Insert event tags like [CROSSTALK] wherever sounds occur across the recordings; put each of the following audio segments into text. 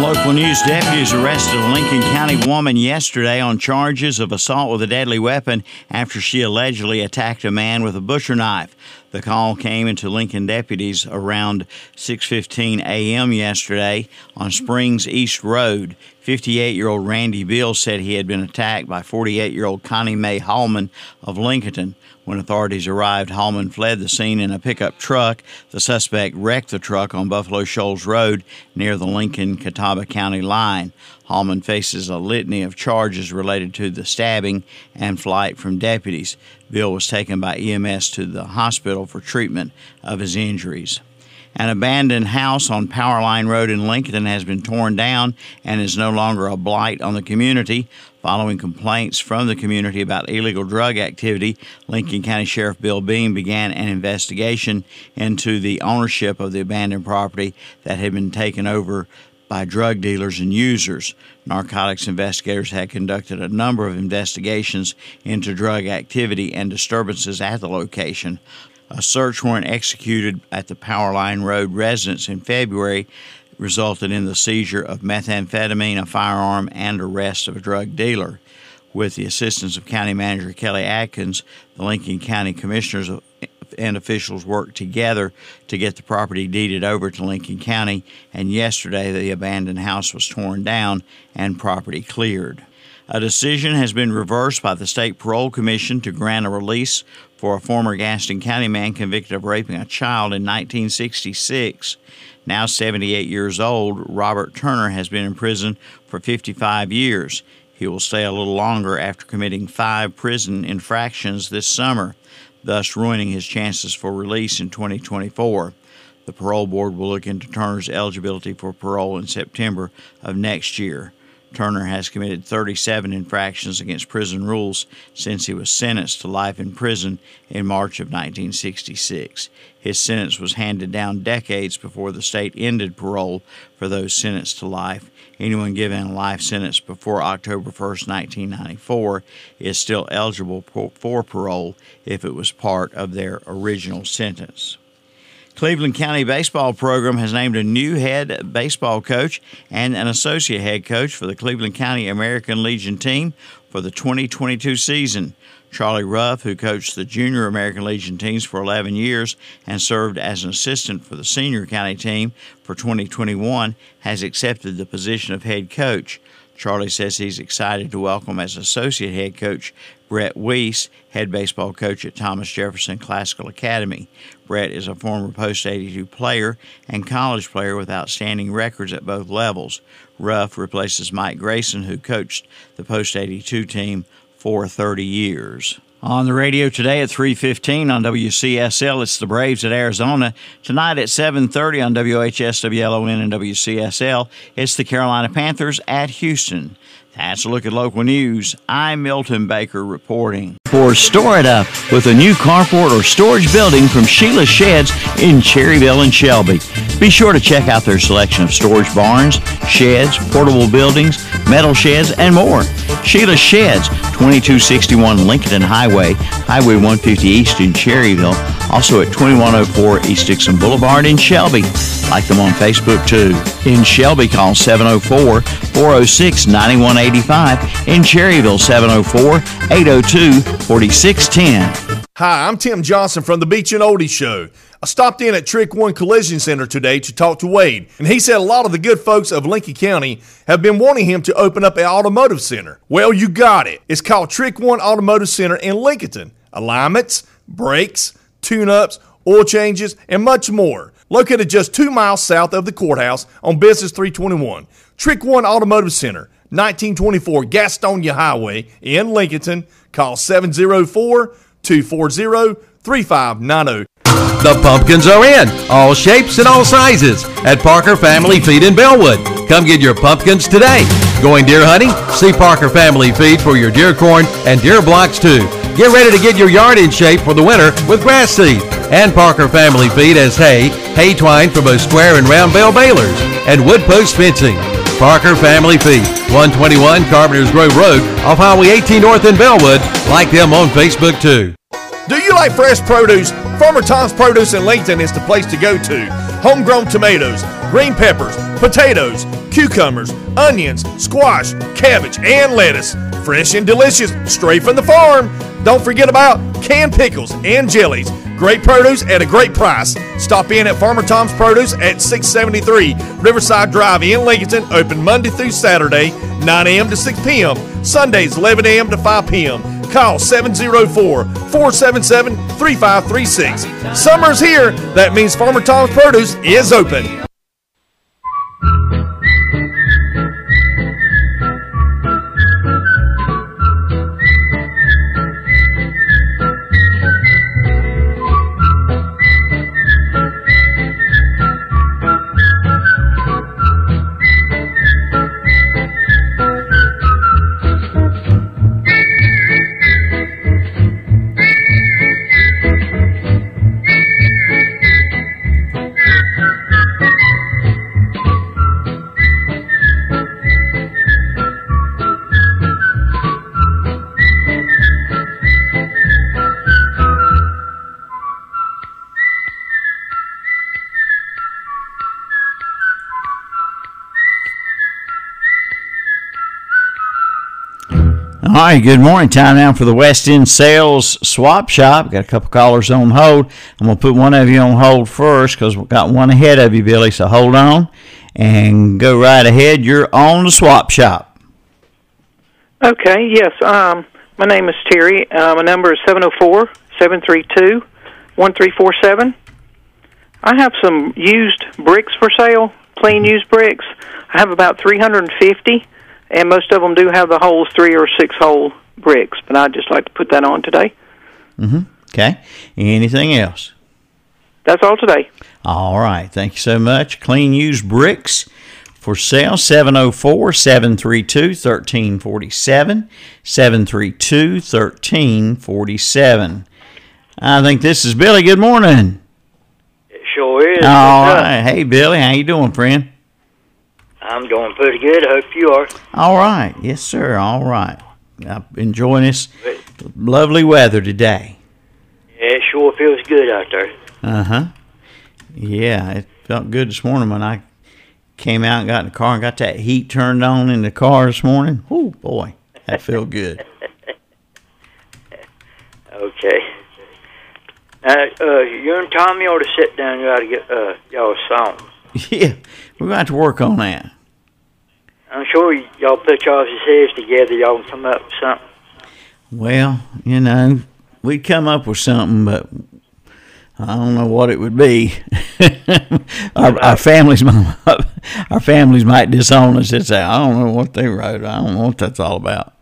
local news. Deputies arrested a Lincoln County woman yesterday on charges of assault with a deadly weapon after she allegedly attacked a man with a butcher knife. The call came into Lincoln deputies around 6:15 a.m. yesterday on Springs East Road. 58-year-old Randy Bill said he had been attacked by 48-year-old Connie Mae Hallman of Lincolnton. When authorities arrived, Hallman fled the scene in a pickup truck. The suspect wrecked the truck on Buffalo Shoals Road near the Lincoln Catawba County line. Hallman faces a litany of charges related to the stabbing and flight from deputies. Bill was taken by EMS to the hospital for treatment of his injuries. An abandoned house on Powerline Road in Lincoln has been torn down and is no longer a blight on the community. Following complaints from the community about illegal drug activity, Lincoln County Sheriff Bill Beam began an investigation into the ownership of the abandoned property that had been taken over by drug dealers and users. Narcotics investigators had conducted a number of investigations into drug activity and disturbances at the location. A search warrant executed at the Powerline Road residence in February resulted in the seizure of methamphetamine, a firearm, and arrest of a drug dealer. With the assistance of County Manager Kelly Atkins, the Lincoln County Commissioners and officials worked together to get the property deeded over to Lincoln County, and yesterday the abandoned house was torn down and property cleared. A decision has been reversed by the State Parole Commission to grant a release for a former Gaston County man convicted of raping a child in 1966. Now 78 years old, Robert Turner has been in prison for 55 years. He will stay a little longer after committing five prison infractions this summer, thus ruining his chances for release in 2024. The parole board will look into Turner's eligibility for parole in September of next year. Turner has committed 37 infractions against prison rules since he was sentenced to life in prison in March of 1966. His sentence was handed down decades before the state ended parole for those sentenced to life. Anyone given a life sentence before October 1, 1994, is still eligible for parole if it was part of their original sentence. Cleveland County Baseball Program has named a new head baseball coach and an associate head coach for the Cleveland County American Legion team for the 2022 season. Charlie Ruff, who coached the junior American Legion teams for 11 years and served as an assistant for the senior county team for 2021, has accepted the position of head coach. Charlie says he's excited to welcome as associate head coach Brett Weiss, head baseball coach at Thomas Jefferson Classical Academy. Brett is a former Post 82 player and college player with outstanding records at both levels. Ruff replaces Mike Grayson, who coached the Post 82 team for 30 years. On the radio today at 3:15 on WCSL, it's the Braves at Arizona. Tonight at 7:30 on WHS, WLON, and WCSL, it's the Carolina Panthers at Houston. That's a look at local news. I'm Milton Baker reporting. For Store It Up with a new carport or storage building from Sheila Sheds in Cherryville and Shelby. Be sure to check out their selection of storage barns, sheds, portable buildings, metal sheds, and more. Sheila Sheds, 2261 Lincoln Highway, Highway 150 East in Cherryville, also at 2104 East Dixon Boulevard in Shelby. Like them on Facebook too. In Shelby, call 704 406 9185. In Cherryville, 704 802 4610. Hi, I'm Tim Johnson from the Beach and Oldie Show. I stopped in at Trick One Collision Center today to talk to Wade, and he said a lot of the good folks of Lincoln County have been wanting him to open up an automotive center. Well, you got it. It's called Trick One Automotive Center in Lincoln. Alignments, brakes, tune ups, oil changes, and much more located just two miles south of the courthouse on Business 321. Trick One Automotive Center, 1924 Gastonia Highway in Lincoln. Call 704 240 3590. The pumpkins are in, all shapes and all sizes, at Parker Family Feed in Belwood. Come get your pumpkins today. Going deer hunting? See Parker Family Feed for your deer corn and deer blocks too. Get ready to get your yard in shape for the winter with grass seed. And Parker Family Feed as hay, hay twine for both square and round bale balers, and wood post fencing. Parker Family Feed, 121 Carpenter's Grove Road off Highway 18 North in Belwood. Like them on Facebook too. Like fresh produce? Farmer Tom's Produce in Lincoln is the place to go to. Homegrown tomatoes, green peppers, potatoes, cucumbers, onions, squash, cabbage, and lettuce. Fresh and delicious, straight from the farm. Don't forget about canned pickles and jellies. Great produce at a great price. Stop in at Farmer Tom's Produce at 673 Riverside Drive in Lincoln. Open Monday through Saturday, 9 a.m. to 6 p.m. Sundays, 11 a.m. to 5 p.m. Call 704 477 3536. Summer's here. That means Farmer Tom's Produce is open. All right, good morning. Time now for the West End Sales Swap Shop. Got a couple callers on hold. I'm going to put one of you on hold first because we've got one ahead of you, Billy. So hold on and go right ahead. You're on the Swap Shop. Okay, yes. Um, my name is Terry. Uh, my number is 704 732 1347. I have some used bricks for sale, plain used bricks. I have about 350, and most of them do have the holes, three or six hole bricks, but I'd just like to put that on today. Mm-hmm. Okay. Anything else? That's all today. All right. Thank you so much. Clean used bricks for sale 704 732 1347. 732 1347. I think this is Billy. Good morning. It sure is. All What's up? right. Hey, Billy. How you doing, friend? I'm doing pretty good. I hope you are. All right. Yes, sir. All right. I'm enjoying this lovely weather today. Yeah, it sure feels good out there. Uh huh. Yeah, it felt good this morning when I came out and got in the car and got that heat turned on in the car this morning. Oh boy, that felt good. [LAUGHS] Okay. Now, uh, you and Tommy ought to sit down. You ought to get uh, y'all a song. [LAUGHS] yeah, we're going to have to work on that. I'm sure y'all put y'all's heads together. Y'all can come up with something. Well, you know, we'd come up with something, but I don't know what it would be. [LAUGHS] our, our families, [LAUGHS] might, our families might disown us and say, "I don't know what they wrote. I don't know what that's all about."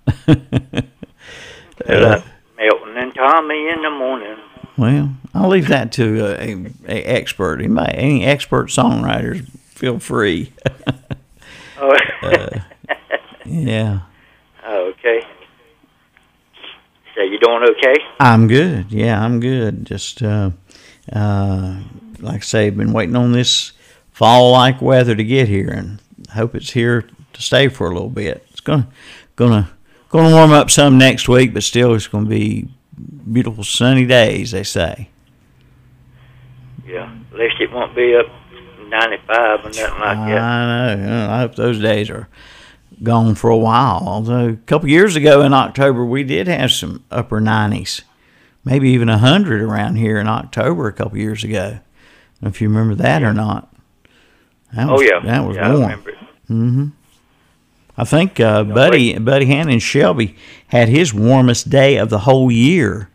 Uh, Milton and Tommy in the morning. Well, I'll leave that to a, a, a expert. Anybody, any expert songwriters, feel free. [LAUGHS] Oh, yeah, oh, okay. So you doing okay? I'm good. Yeah, I'm good. Just uh, uh, like I say, been waiting on this fall-like weather to get here, and hope it's here to stay for a little bit. It's gonna gonna gonna warm up some next week, but still, it's gonna be beautiful sunny days. They say. Yeah. At least it won't be up 95 or nothing like that. I know. I hope those days are gone for a while. Although a couple years ago in October, we did have some upper 90s, maybe even 100 around here in October a couple years ago. I if you remember that or not. That Oh yeah. That was yeah, I warm. remember it. I think uh, Buddy Buddy Hannon Shelby had his warmest day of the whole year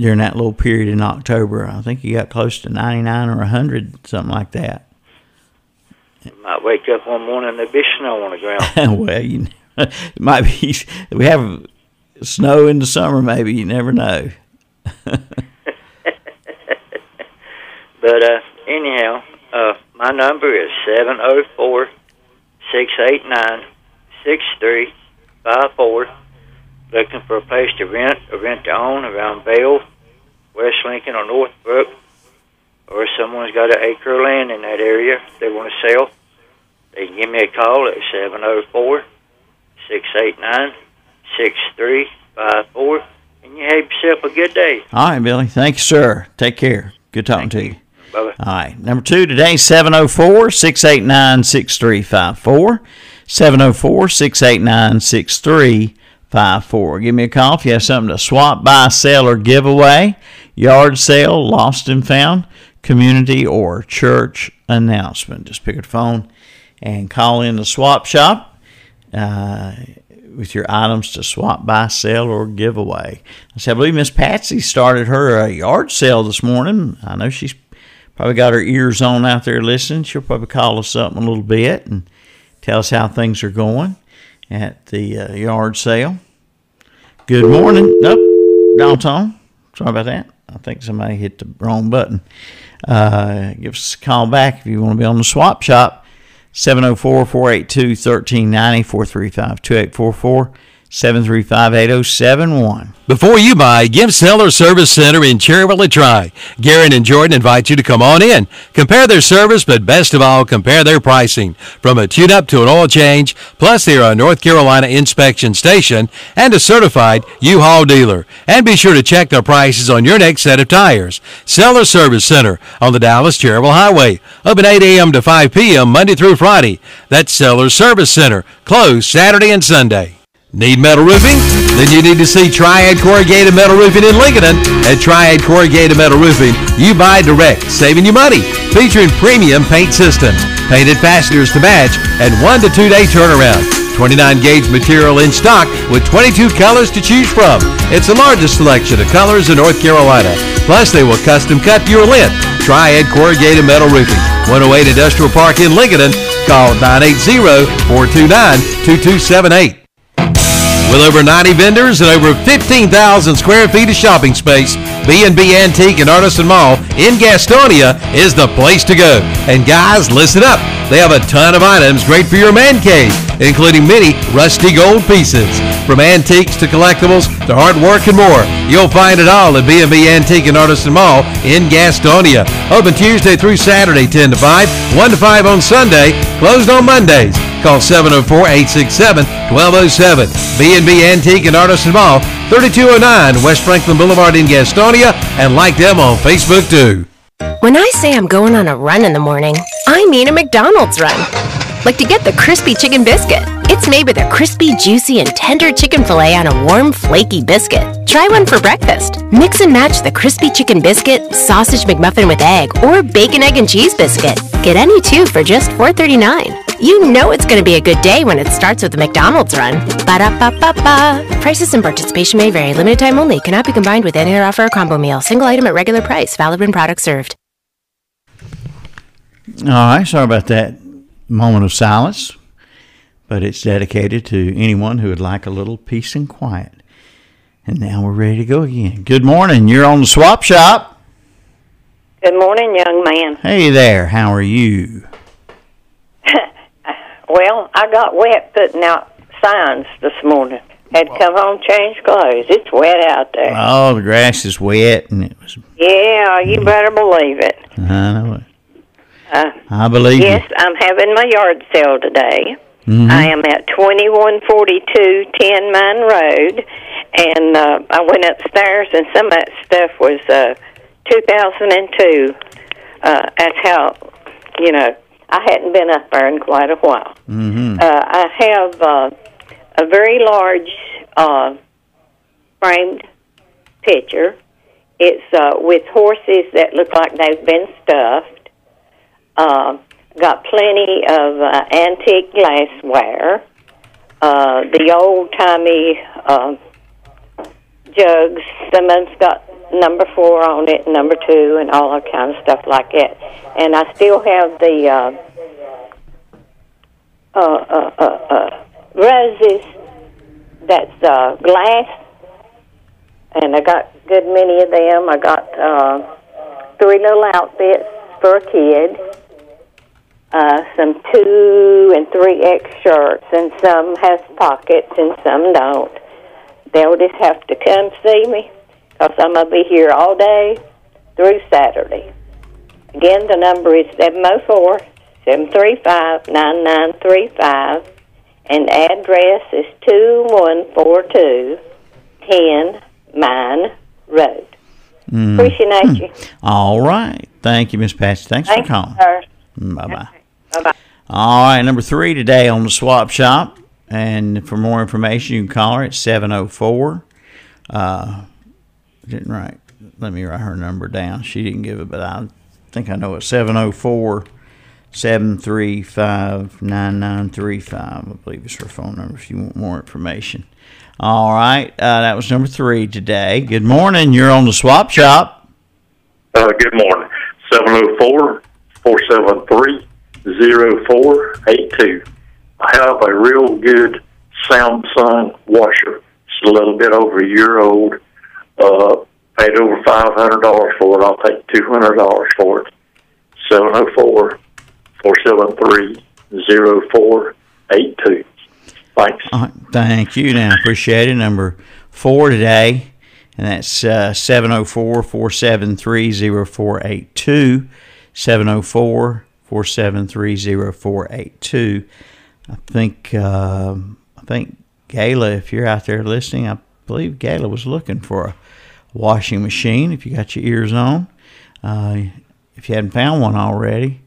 during that little period in October. I think he got close to 99 or 100, something like that. Might wake up one morning and there'd be snow on the ground. [LAUGHS] well, you know, it [LAUGHS] might be. We have snow in the summer, maybe. You never know. [LAUGHS] but uh, anyhow, uh, my number is 704 689 6354. Looking for a place to rent or rent to own around Vale, West Lincoln, or Northbrook, or if someone's got an acre of land in that area they want to sell. They can give me a call at seven zero four six eight nine six three five four, and you have yourself a good day. All right, Billy. Thank you, sir. Take care. Good talking to you. Bye-bye. All right. Number two today, 704 689 6354. 704 689 6354. Give me a call if you have something to swap, buy, sell, or give away. Yard sale, lost and found, community, or church announcement. Just pick up the phone and call in the swap shop. Uh, with your items to swap, buy, sell, or give away. I said, I believe Miss Patsy started her uh, yard sale this morning. I know she's probably got her ears on out there listening. She'll probably call us up in a little bit and tell us how things are going at the uh, yard sale. Good morning. Nope, downtown. Sorry about that. I think somebody hit the wrong button. Uh, give us a call back if you want to be on the swap shop. 704 482 1390 435 2844 735 8071. Before you buy, give Seller Service Center in Cherryville a try. Garen and Jordan invite you to come on in. Compare their service, but best of all, compare their pricing. From a tune-up to an oil change, plus they are a North Carolina inspection station and a certified U-Haul dealer. And be sure to check their prices on your next set of tires. Seller Service Center on the Dallas Cherryville Highway. Open 8 a.m. to 5 p.m. Monday through Friday. That's Seller Service Center. Closed Saturday and Sunday. Need metal roofing? Then you need to see Triad Corrugated Metal Roofing in Lincoln. At Triad Corrugated Metal Roofing, you buy direct, saving you money. Featuring premium paint systems, painted fasteners to match, and one to two day turnaround. 29 gauge material in stock with 22 colors to choose from. It's the largest selection of colors in North Carolina. Plus, they will custom cut your length. Triad Corrugated Metal Roofing, 108 Industrial Park in Lincoln. Call 980 429 2278. With over 90 vendors and over 15,000 square feet of shopping space, B&B Antique and Artisan Mall in Gastonia is the place to go. And guys, listen up. They have a ton of items great for your man cave, including many rusty gold pieces. From antiques to collectibles to artwork and more, you'll find it all at B&B Antique and Artisan Mall in Gastonia. Open Tuesday through Saturday 10 to 5, 1 to 5 on Sunday, closed on Mondays. Call 704-867-1207. B&B Antique and Artisan Mall, 3209 West Franklin Boulevard in Gastonia, and like them on Facebook too. When I say I'm going on a run in the morning, I mean a McDonald's run. Like to get the crispy chicken biscuit. It's made with a crispy, juicy, and tender chicken filet on a warm, flaky biscuit. Try one for breakfast. Mix and match the crispy chicken biscuit, sausage McMuffin with egg, or bacon, egg, and cheese biscuit. Get any two for just $4.39. You know it's going to be a good day when it starts with a McDonald's run. Ba da ba ba ba. Prices and participation may vary. Limited time only. Cannot be combined with any other offer or combo meal. Single item at regular price. Valid when product served. All right, sorry about that moment of silence, but it's dedicated to anyone who would like a little peace and quiet. And now we're ready to go again. Good morning. You're on the swap shop. Good morning, young man. Hey there. How are you? [LAUGHS] Well, I got wet putting out signs this morning. Had to come home, change clothes. It's wet out there. Oh, the grass is wet, and it was. Yeah, you better believe it. I know it. Uh, I believe yes, I'm having my yard sale today. Mhm. I am at 2142 Tin Mine Road, and uh, I went upstairs, and some of that stuff was uh, 2002. Uh, that's how, you know, I hadn't been up there in quite a while. Mhm. Uh, I have uh, a very large uh, framed picture. It's uh, with horses that look like they've been stuffed. Uh, got plenty of uh, antique glassware. Uh, the old timey uh, jugs. Some of them's got number four on it, number two, and all that kind of stuff like that. And I still have the uh, uh, uh, uh, uh, roses that's uh, glass, and I got good many of them. I got uh, three little outfits for a kid, uh, some two and three X shirts, and some has pockets and some don't. They'll just have to come see me because I'm going to be here all day through Saturday. Again, the number is 704 735 9935, and the address is 2142 Tin Mine Road. Mm. Appreciate you. All right. Thank you, Miss Patsy. Thanks Thank for calling. Bye bye. Bye bye. All right, number three today on the swap shop. And for more information, you can call her at 704. Uh, didn't write, let me write her number down. She didn't give it, but I think I know it 704 735 9935. I believe is her phone number if you want more information. All right, uh, that was number three today. Good morning. You're on the swap shop. Uh, good morning. 704 473 0482. I have a real good Samsung washer. It's a little bit over a year old. Uh, paid over $500 for it. I'll take $200 for it. 704 473 0482. Thanks. All right, thank you. Now, appreciate it. Number four today, and that's uh, 704 473 0482. 704 473 0482. I think, uh, I think Gayla, if you're out there listening, I believe Gayla was looking for a washing machine if you got your ears on. Uh, if you hadn't found one already,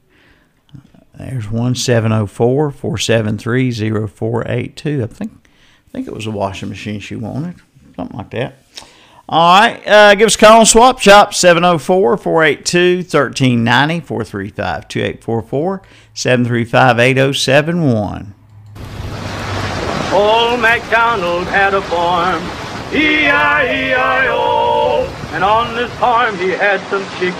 there's one seven zero four four seven three zero four eight two. I think I think it was a washing machine she wanted, something like that. All right, uh, give us a call on Swap Shop 704 482 1390 435 2844 735 8071. Old MacDonald had a farm, E-I-E-I-O. And on this farm he had some chicks,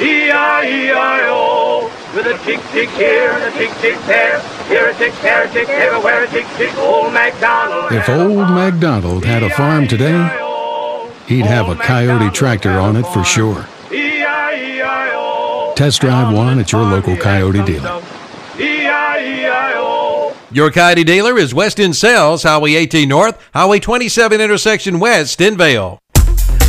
E-I-E-I-O. With a tick tick here and a tick tick there, here a tick, there a tick, everywhere a tick tick. Old MacDonald. If old farm, MacDonald had a farm today, E-I-E-I-O. He'd have a Kioti tractor on it for sure. Test drive one at your local Kioti dealer. Your Kioti dealer is West End Sales, Highway 18 North, Highway 27 intersection west in Vale.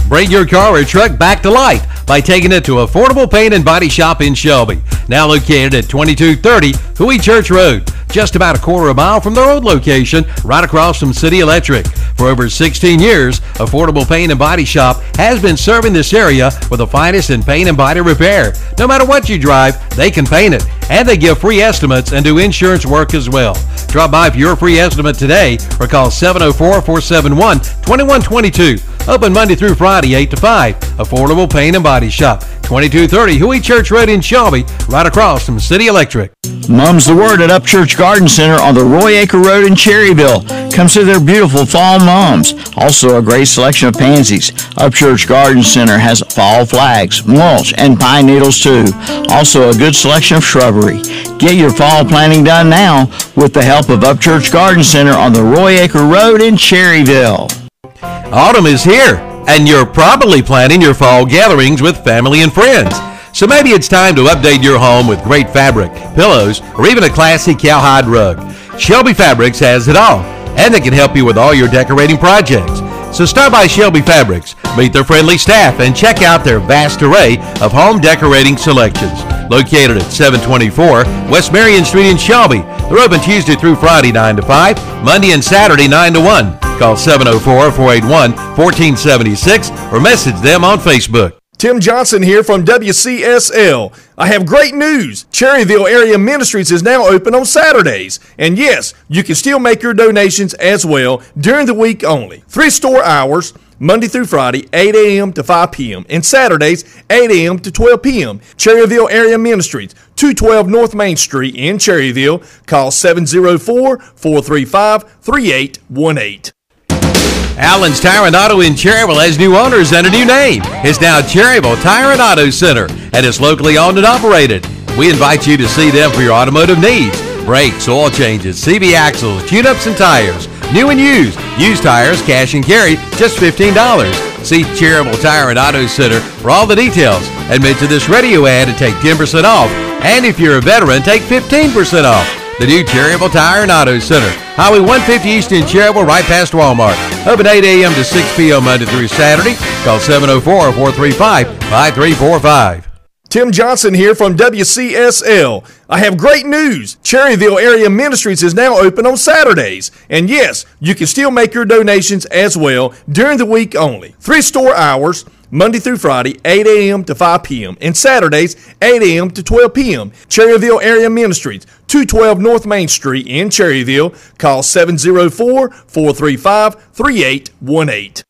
Bring your car or truck back to life by taking it to Affordable Paint and Body Shop in Shelby. Now located at 2230 Huey Church Road, just about a quarter of a mile from their old location, right across from City Electric. For over 16 years, Affordable Paint and Body Shop has been serving this area with the finest in paint and body repair. No matter what you drive, they can paint it. And they give free estimates and do insurance work as well. Drop by for your free estimate today or call 704 471 2122. Open Monday through Friday, 8 to 5. Affordable Paint and Body Shop, 2230 Huey Church Road in Shelby, right across from City Electric. Mum's the word at Upchurch Garden Center on the Roy Acre Road in Cherryville. Come see their beautiful fall mums. Also a great selection of pansies. Upchurch Garden Center has fall flags, mulch, and pine needles too. Also a good selection of shrubbery. Get your fall planting done now with the help of Upchurch Garden Center on the Roy Acre Road in Cherryville. Autumn is here, and you're probably planning your fall gatherings with family and friends. So maybe it's time to update your home with great fabric, pillows, or even a classy cowhide rug. Shelby Fabrics has it all, and they can help you with all your decorating projects. So stop by Shelby Fabrics, meet their friendly staff, and check out their vast array of home decorating selections. Located at 724 West Marion Street in Shelby. They're open Tuesday through Friday 9 to 5, Monday and Saturday 9 to 1. Call 704-481 1476 or message them on Facebook. Tim Johnson here from WCSL. I have great news. Cherryville Area Ministries is now open on Saturdays. And yes, you can still make your donations as well during the week only. Three store hours, Monday through Friday, 8 a.m. to 5 p.m. and Saturdays, 8 a.m. to 12 p.m. Cherryville Area Ministries, 212 North Main Street in Cherryville. Call 704-435-3818. Allen's Tire and Auto in Cherryville has new owners and a new name. It's now Cherryville Tire and Auto Center, and it's locally owned and operated. We invite you to see them for your automotive needs. Brakes, oil changes, CV axles, tune-ups and tires. New and used. Used tires, cash and carry, just $15. See Cherryville Tire and Auto Center for all the details. And mention this radio ad to take 10% off. And if you're a veteran, take 15% off. The new Cherryville Tire and Auto Center. Highway 150 East in Cherryville, right past Walmart. Open 8 a.m. to 6 p.m. Monday through Saturday. Call 704-435-5345. Tim Johnson here from WCSL. I have great news. Cherryville Area Ministries is now open on Saturdays. And yes, you can still make your donations as well during the week only. Three store hours, Monday through Friday, 8 a.m. to 5 p.m., and Saturdays, 8 a.m. to 12 p.m. Cherryville Area Ministries, 212 North Main Street in Cherryville. Call 704 435 3818.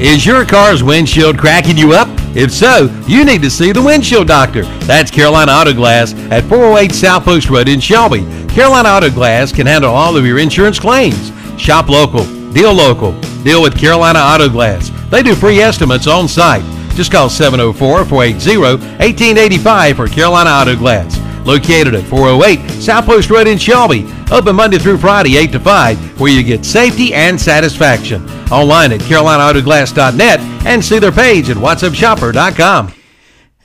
Is your car's windshield cracking you up? If so, you need to see the windshield doctor. That's Carolina Auto Glass at 408 South Post Road in Shelby. Carolina Auto Glass can handle all of your insurance claims. Shop local, deal local, deal with Carolina Auto Glass. They do free estimates on site. Just call 704 480 1885 for Carolina Auto Glass. Located at 408 South Post Road in Shelby. Open Monday through Friday, 8 to 5, where you get safety and satisfaction. Online at CarolinaAutoglass.net and see their page at WhatsAppShopper.com.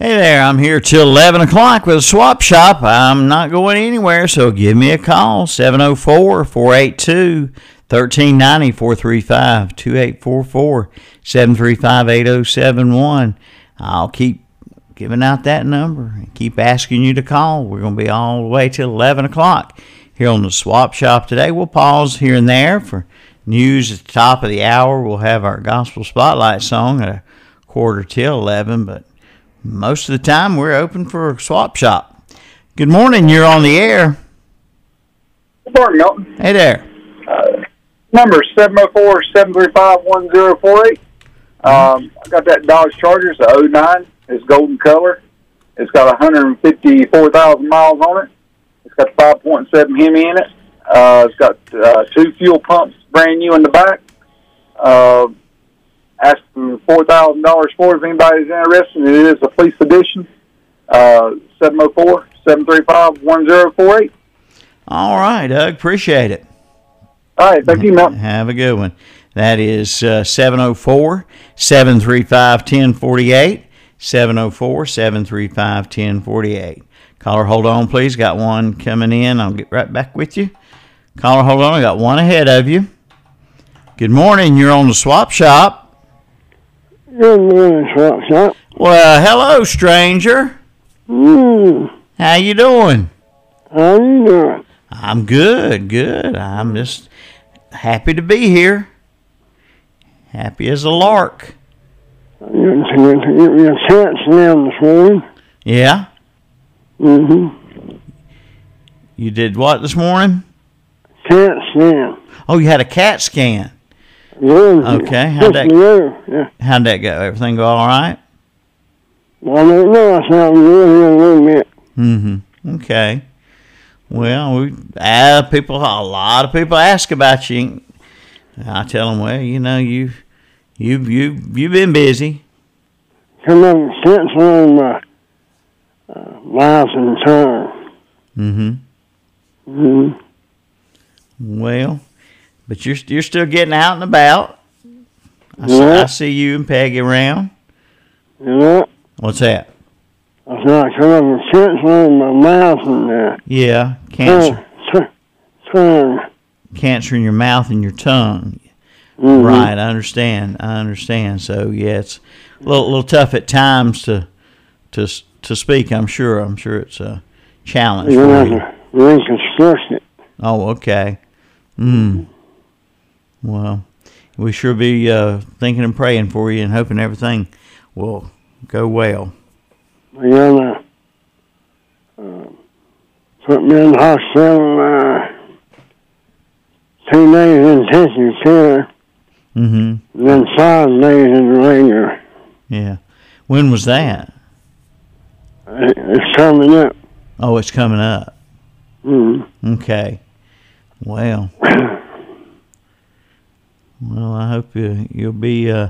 Hey there, I'm here till 11 o'clock with a swap shop. I'm not going anywhere, so give me a call 704 482 1390 435 2844 735 8071. I'll keep giving out that number and keep asking you to call. We're going to be all the way till 11 o'clock here on the swap shop today. We'll pause here and there for news at the top of the hour. We'll have our gospel spotlight song at a quarter till 11, but most of the time we're open for a swap shop. Good morning, you're on the air. Good morning, Milton. Hey there. Uh, number 704-735-1048. Um, I got that Dodge Charger, it's a 09. It's golden color. It's got 154,000 miles on it. It's got 5.7 Hemi in it. Uh, it's got uh, two fuel pumps, brand new in the back. Uh, asking four thousand dollars for it if anybody's interested. It is a police edition. Uh, 704-735-1048. All right, Doug. Appreciate it. All right. Thank you, Mel. Have a good one. That is uh, 704 735 1048. 704 735 1048. Caller, hold on, please. Got one coming in. I'll get right back with you. Caller, hold on. I got one ahead of you. Good morning. You're on the swap shop. Good morning, swap shop. Well, hello, stranger. Mm. How you doing? How you doing? I'm good, good. I'm just happy to be here. Happy as a lark. You, you, you, your cat's down this morning. Yeah? Mm-hmm. You did what this morning? Cat scan. Oh, you had a CAT scan. Yeah. Okay. How'd that, Yeah. how'd that go? Everything go all right? I don't know. I sound good a little bit. Mm-hmm. Okay. Well, we uh, people a lot of people ask about you. I tell them, well, you know, you you you you've been busy. Come on, cat's on my uh, mouth and tongue. Mm-hmm. Mm-hmm. Well, but you're you're still getting out and about. I, see, I see you and Peggy around. Yeah. What's that? I said I come up with cat's on my mouth and uh, Yeah, cancer. tongue. tongue. Cancer in your mouth and your tongue. Mhm. Right, I understand. I understand. So yeah, it's a little, little tough at times to to to speak. I'm sure. I'm sure it's a challenge You're for going you. to reconstruct it. Oh, okay. Mm. Well, we sure be uh, thinking and praying for you and hoping everything will go well. Going to uh, put me in the hospital uh, two days in intensive care, Mm-hmm. then five days in. Yeah. When was that? It's coming up. Oh, it's coming up. Mm. Okay. Well. [COUGHS] Well, I hope you you'll be uh,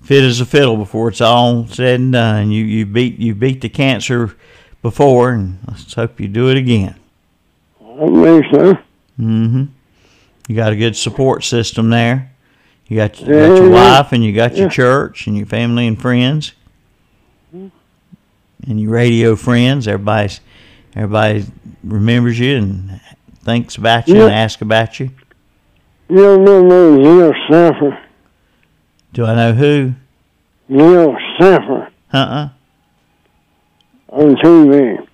fit as a fiddle before it's all said and done. You you beat you beat the cancer before, and let's hope you do it again. I believe so. Mm-hmm. You got a good support system there. You got, you got your wife, and you got your church, and your family and friends, and your radio friends. Everybody's everybody remembers you and thinks about you and asks about you. You remember Neil Sanford? Do I know who? Neil Sanford Uh-uh. on TV.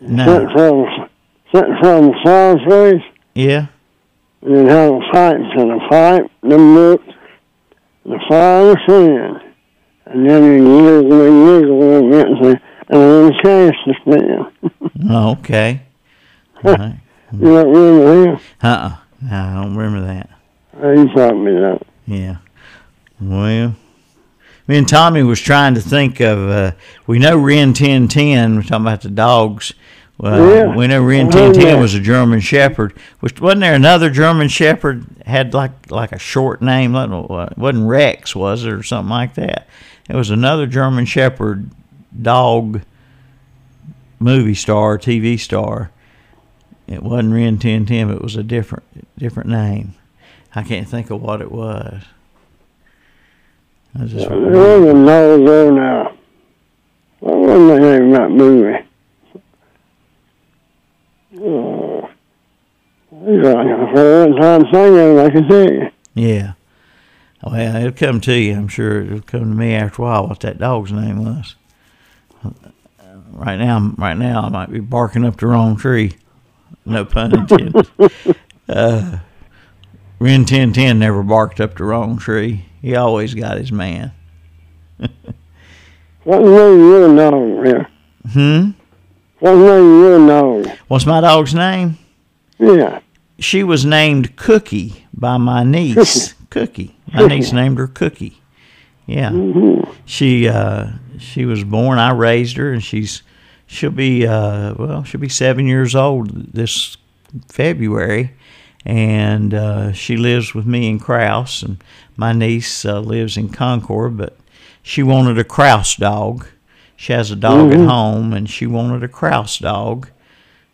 No. Sent from, sent from fireplace, Yeah. And then had a fight to the pipe, the book, the fire, the sand. And then you wiggle a little bit and then chance to spin. Oh, okay. All right. [LAUGHS] You don't remember him? Uh-uh. No, I don't remember that. He taught me that. Yeah. Well, me and Tommy was trying to think of. Uh, we know Rin Tin Tin. We're talking about the dogs. Well, Yeah. we know Ren I Ten heard Ten that. was a German Shepherd. Which wasn't there another German Shepherd had like like a short name? Wasn't Rex was it or something like that? It was another German Shepherd dog movie star, TV star. It wasn't Rin Tin Tin, but it was a different different name. I can't think of what it was. I just There was a nose there now. What was the name of that movie? He's like a third time singing, I can yeah. Well, it'll come to you. I'm sure it'll come to me after a while what that dog's name was. Right now, right now, I might be barking up the wrong tree. No pun intended. [LAUGHS] uh, Rin Tin Tin never barked up the wrong tree. He always got his man. [LAUGHS] What's the name of your dog? Hmm. Name your dog? What's my dog's name? Yeah. She was named Cookie by my niece. Cookie. My niece named her Cookie. Yeah. Mhm. She uh she was born. I raised her, and she's she'll be uh well she'll be seven years old this February, and uh, she lives with me in Kraus, and my niece uh, lives in Concord, but she wanted a Kraus dog. She has a dog Mhm. at home, and she wanted a Kraus dog.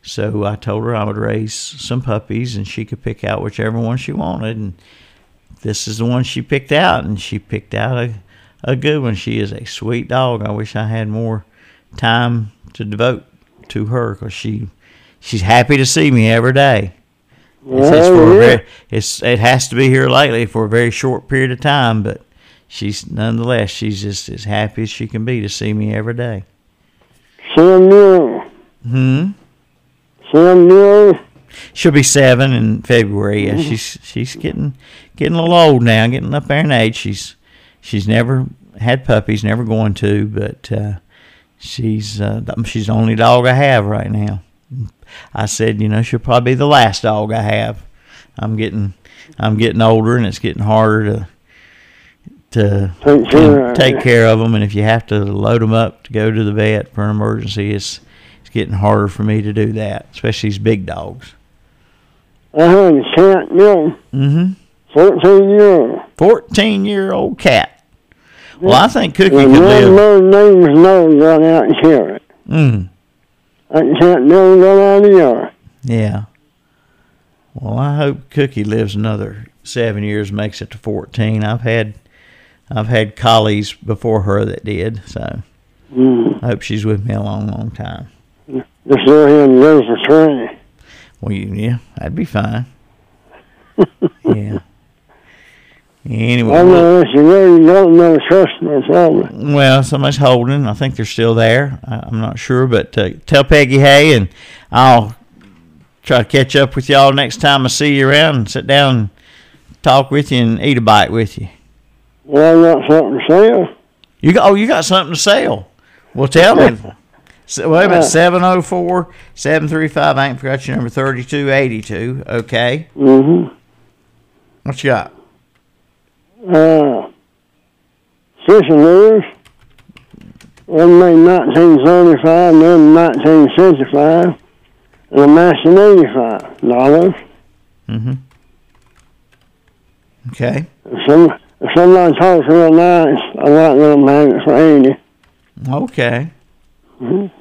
So I told her I would raise some puppies, and she could pick out whichever one she wanted. And this is the one she picked out, and she picked out a, a good one. She is a sweet dog. I wish I had more time to devote to her because she she's happy to see me every day. It's, it's for a yeah. very, it's it has to be here lately for a very short period of time, but she's nonetheless she's just as happy as she can be to see me every day. Seven years. Hmm. Seven years. She'll be seven in February. Yeah, she's she's getting getting a little old now, getting up there in age. She's she's never had puppies, never going to, but uh, she's uh, she's the only dog I have right now. I said, you know, she'll probably be the last dog I have. I'm getting I'm getting older, and it's getting harder to to Take care of take care of them. And if you have to load them up to go to the vet for an emergency, it's it's getting harder for me to do that, especially these big dogs. I had a cat, yeah, Mm-hmm. 14 years. 14 year old cat. Well, I think Cookie And could live. little neighbor's nose got out and killed it. Mm, That cat never got out of yard. yeah. Well, I hope Cookie lives another seven years, makes it to 14. I've had, I've had collies before her that did, so Mm. I hope she's with me a long, long time. Just let him go for training. Well, yeah, that'd be fine. [LAUGHS] yeah. Anyway, I well- know really don't know trust me, probably. Well, somebody's holding. I think they're still there. I, I'm not sure, but uh, tell Peggy hey, and I'll try to catch up with y'all next time I see you around and sit down and talk with you and eat a bite with you. Well, I got something to sell. You got, oh, you got something to sell. Well, tell me. [LAUGHS] So, wait a minute, Uh, 704 735. I ain't forgot your number, 3282. Okay. Mm-hmm. What you got? Uh, Sicilians. One made 1935 and then 1965. And a in 85 dollars. Mm-hmm. Okay. Some, if somebody talks real nice, I like them have it for 80. Okay. Mm-hmm.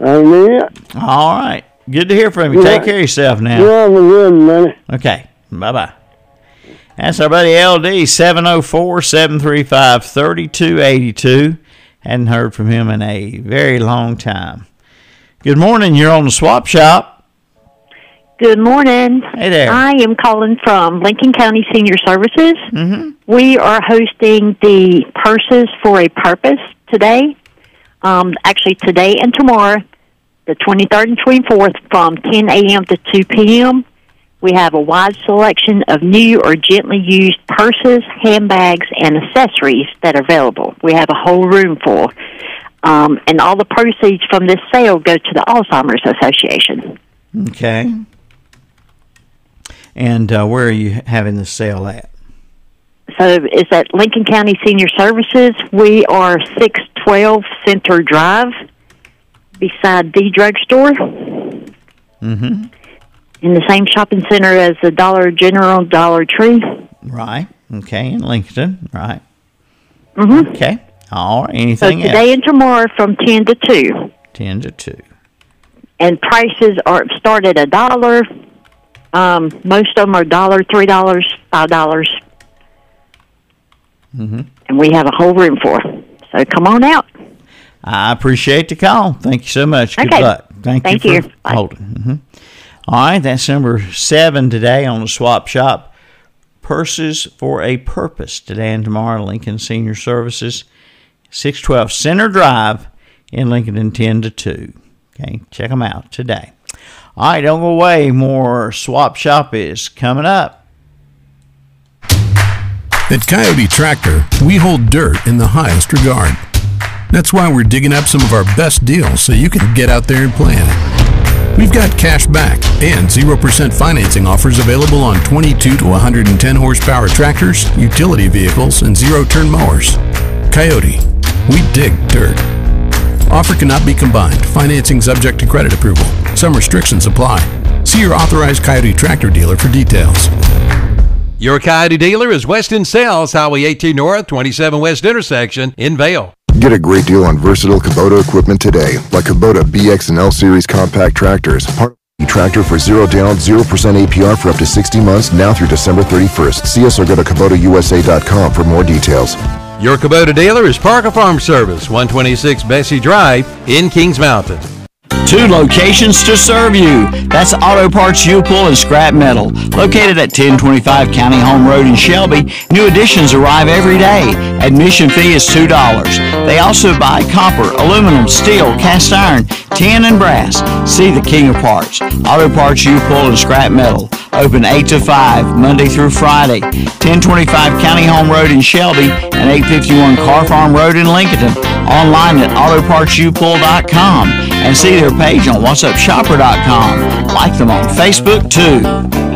That'll it. All right. Good to hear from you. Yeah. Take care of yourself now. A good buddy. Okay. Bye bye. That's our buddy LD, 704 735 3282. Hadn't heard from him in a very long time. Good morning. You're on the swap shop. Good morning. Hey there. I am calling from Lincoln County Senior Services. Mm-hmm. We are hosting the Purses for a Purpose today. Um, actually, today and tomorrow, the 23rd and 24th, from 10 a.m. to 2 p.m. We have a wide selection of new or gently used purses, handbags, and accessories that are available. We have a whole room full. Um, and all the proceeds from this sale go to the Alzheimer's Association. Okay. And uh, where are you having the sale at? So it's at Lincoln County Senior Services. We are 612 Center Drive beside the drugstore Mm-hmm. in the same shopping center as the Dollar General Dollar Tree. Right. Okay. In Lincoln. Right. Mm-hmm. Okay. All right. So today else? and tomorrow from 10 to 2. Ten to two. And prices are start at a dollar. Um, most of them are dollar, three dollars, five dollars, Mm-hmm. and we have a whole room for. So come on out. I appreciate the call. Thank you so much. Good Okay. luck. Thank, Thank you you. for holding. hmm All right, that's number seven today on the swap shop. Purses for a purpose today and tomorrow. Lincoln Senior Services, six twelve Center Drive in Lincoln, ten to two. Okay, check them out today. All right, don't go away. More swap shop is coming up. At Kioti Tractor, we hold dirt in the highest regard. That's why we're digging up some of our best deals so you can get out there and plan. We've got cash back and 0% financing offers available on 22 to 110 horsepower tractors, utility vehicles, and zero turn mowers. Kioti, we dig dirt. Offer cannot be combined. Financing subject to credit approval. Some restrictions apply. See your authorized Kioti Tractor dealer for details. Your Kioti dealer is West End Sales, Highway 18 North, 27 West intersection in Vale. Get a great deal on versatile Kubota equipment today, like Kubota BX and L Series compact tractors. Part of tractor for zero down, 0% APR for up to 60 months, now through December 31st. See us or go to KubotaUSA.com for more details. Your Kubota dealer is Parker Farm Service, 126 Bessie Drive in Kings Mountain. Two locations to serve you. That's Auto Parts U-Pull and Scrap Metal. Located at 1025 County Home Road in Shelby, new additions arrive every day. Admission fee is $2. They also buy copper, aluminum, steel, cast iron, tin, and brass. See the king of parts. Auto Parts U-Pull and Scrap Metal. Open 8 to 5, Monday through Friday. 1025 County Home Road in Shelby and 851 Car Farm Road in Lincoln. Online at autopartsupull.com and see their page on whatsupshopper.com. Like them on Facebook too.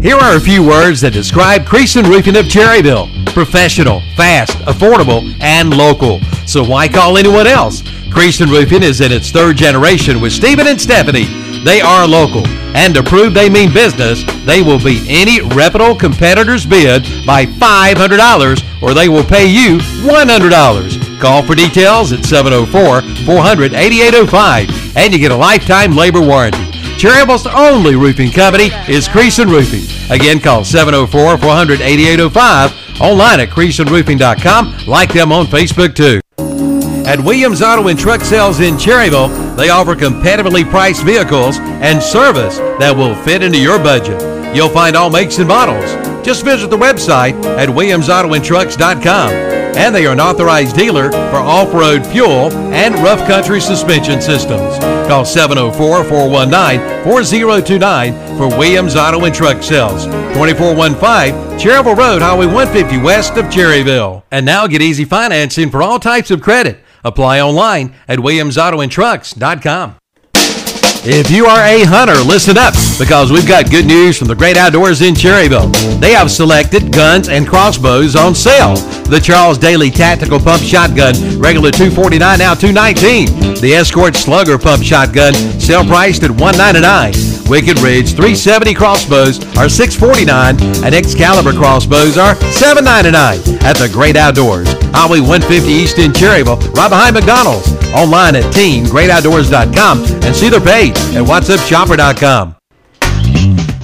Here are a few words that describe Creason Roofing of Cherryville. Professional, fast, affordable, and local. So why call anyone else? Creason Roofing is in its third generation with Stephen and Stephanie. They are local, and to prove they mean business, they will beat any reputable competitor's bid by $500 or they will pay you $100. Call for details at 704 400 8805 and you get a lifetime labor warranty. Cherryville's only roofing company is Creason Roofing. Again, call 704-400-8805, online at creasonroofing.com. Like them on Facebook, too. At Williams Auto and Truck Sales in Cherryville, they offer competitively priced vehicles and service that will fit into your budget. You'll find all makes and models. Just visit the website at williamsautoandtrucks.com. And they are an authorized dealer for off-road fuel and rough country suspension systems. Call 704-419-4029 for Williams Auto and Truck Sales. 2415 Cherryville Road, Highway 150 west of Cherryville. And now get easy financing for all types of credit. Apply online at williamsautoandtrucks.com. If you are a hunter, listen up because we've got good news from the great outdoors in Cherryville. They have selected guns and crossbows on sale. The Charles Daly Tactical Pump Shotgun, regular 249 now 219. The Escort Slugger Pump Shotgun, sale priced at 199. Wicked Ridge 370 crossbows are 649 and Excalibur crossbows are 799 at the Great Outdoors. Highway 150 East in Cherryville, right behind McDonald's. Online at teamgreatoutdoors.com and see their page at whatsupshopper.com.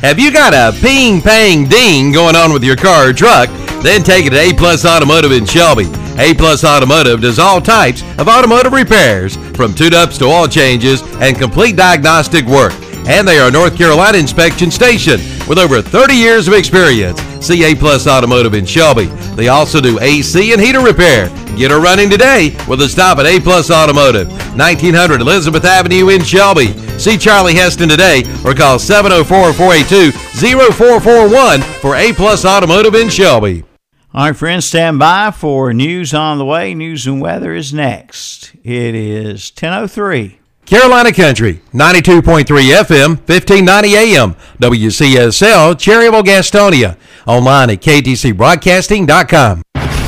Have you got a ping, pang, ding going on with your car or truck? Then take it to A Plus Automotive in Shelby. A Plus Automotive does all types of automotive repairs, from tune-ups to oil changes and complete diagnostic work. And they are North Carolina inspection station with over 30 years of experience. CA Plus Automotive in Shelby. They also do AC and heater repair. Get her running today with a stop at A Plus Automotive, 1900 Elizabeth Avenue in Shelby. See Charlie Heston today or call 704-482-0441 for A Plus Automotive in Shelby. All right, friends, stand by for news on the way. News and weather is next. It is 10.03. Carolina Country, 92.3 FM, 1590 AM, WCSL, Cherryville, Gastonia. Online at ktcbroadcasting.com.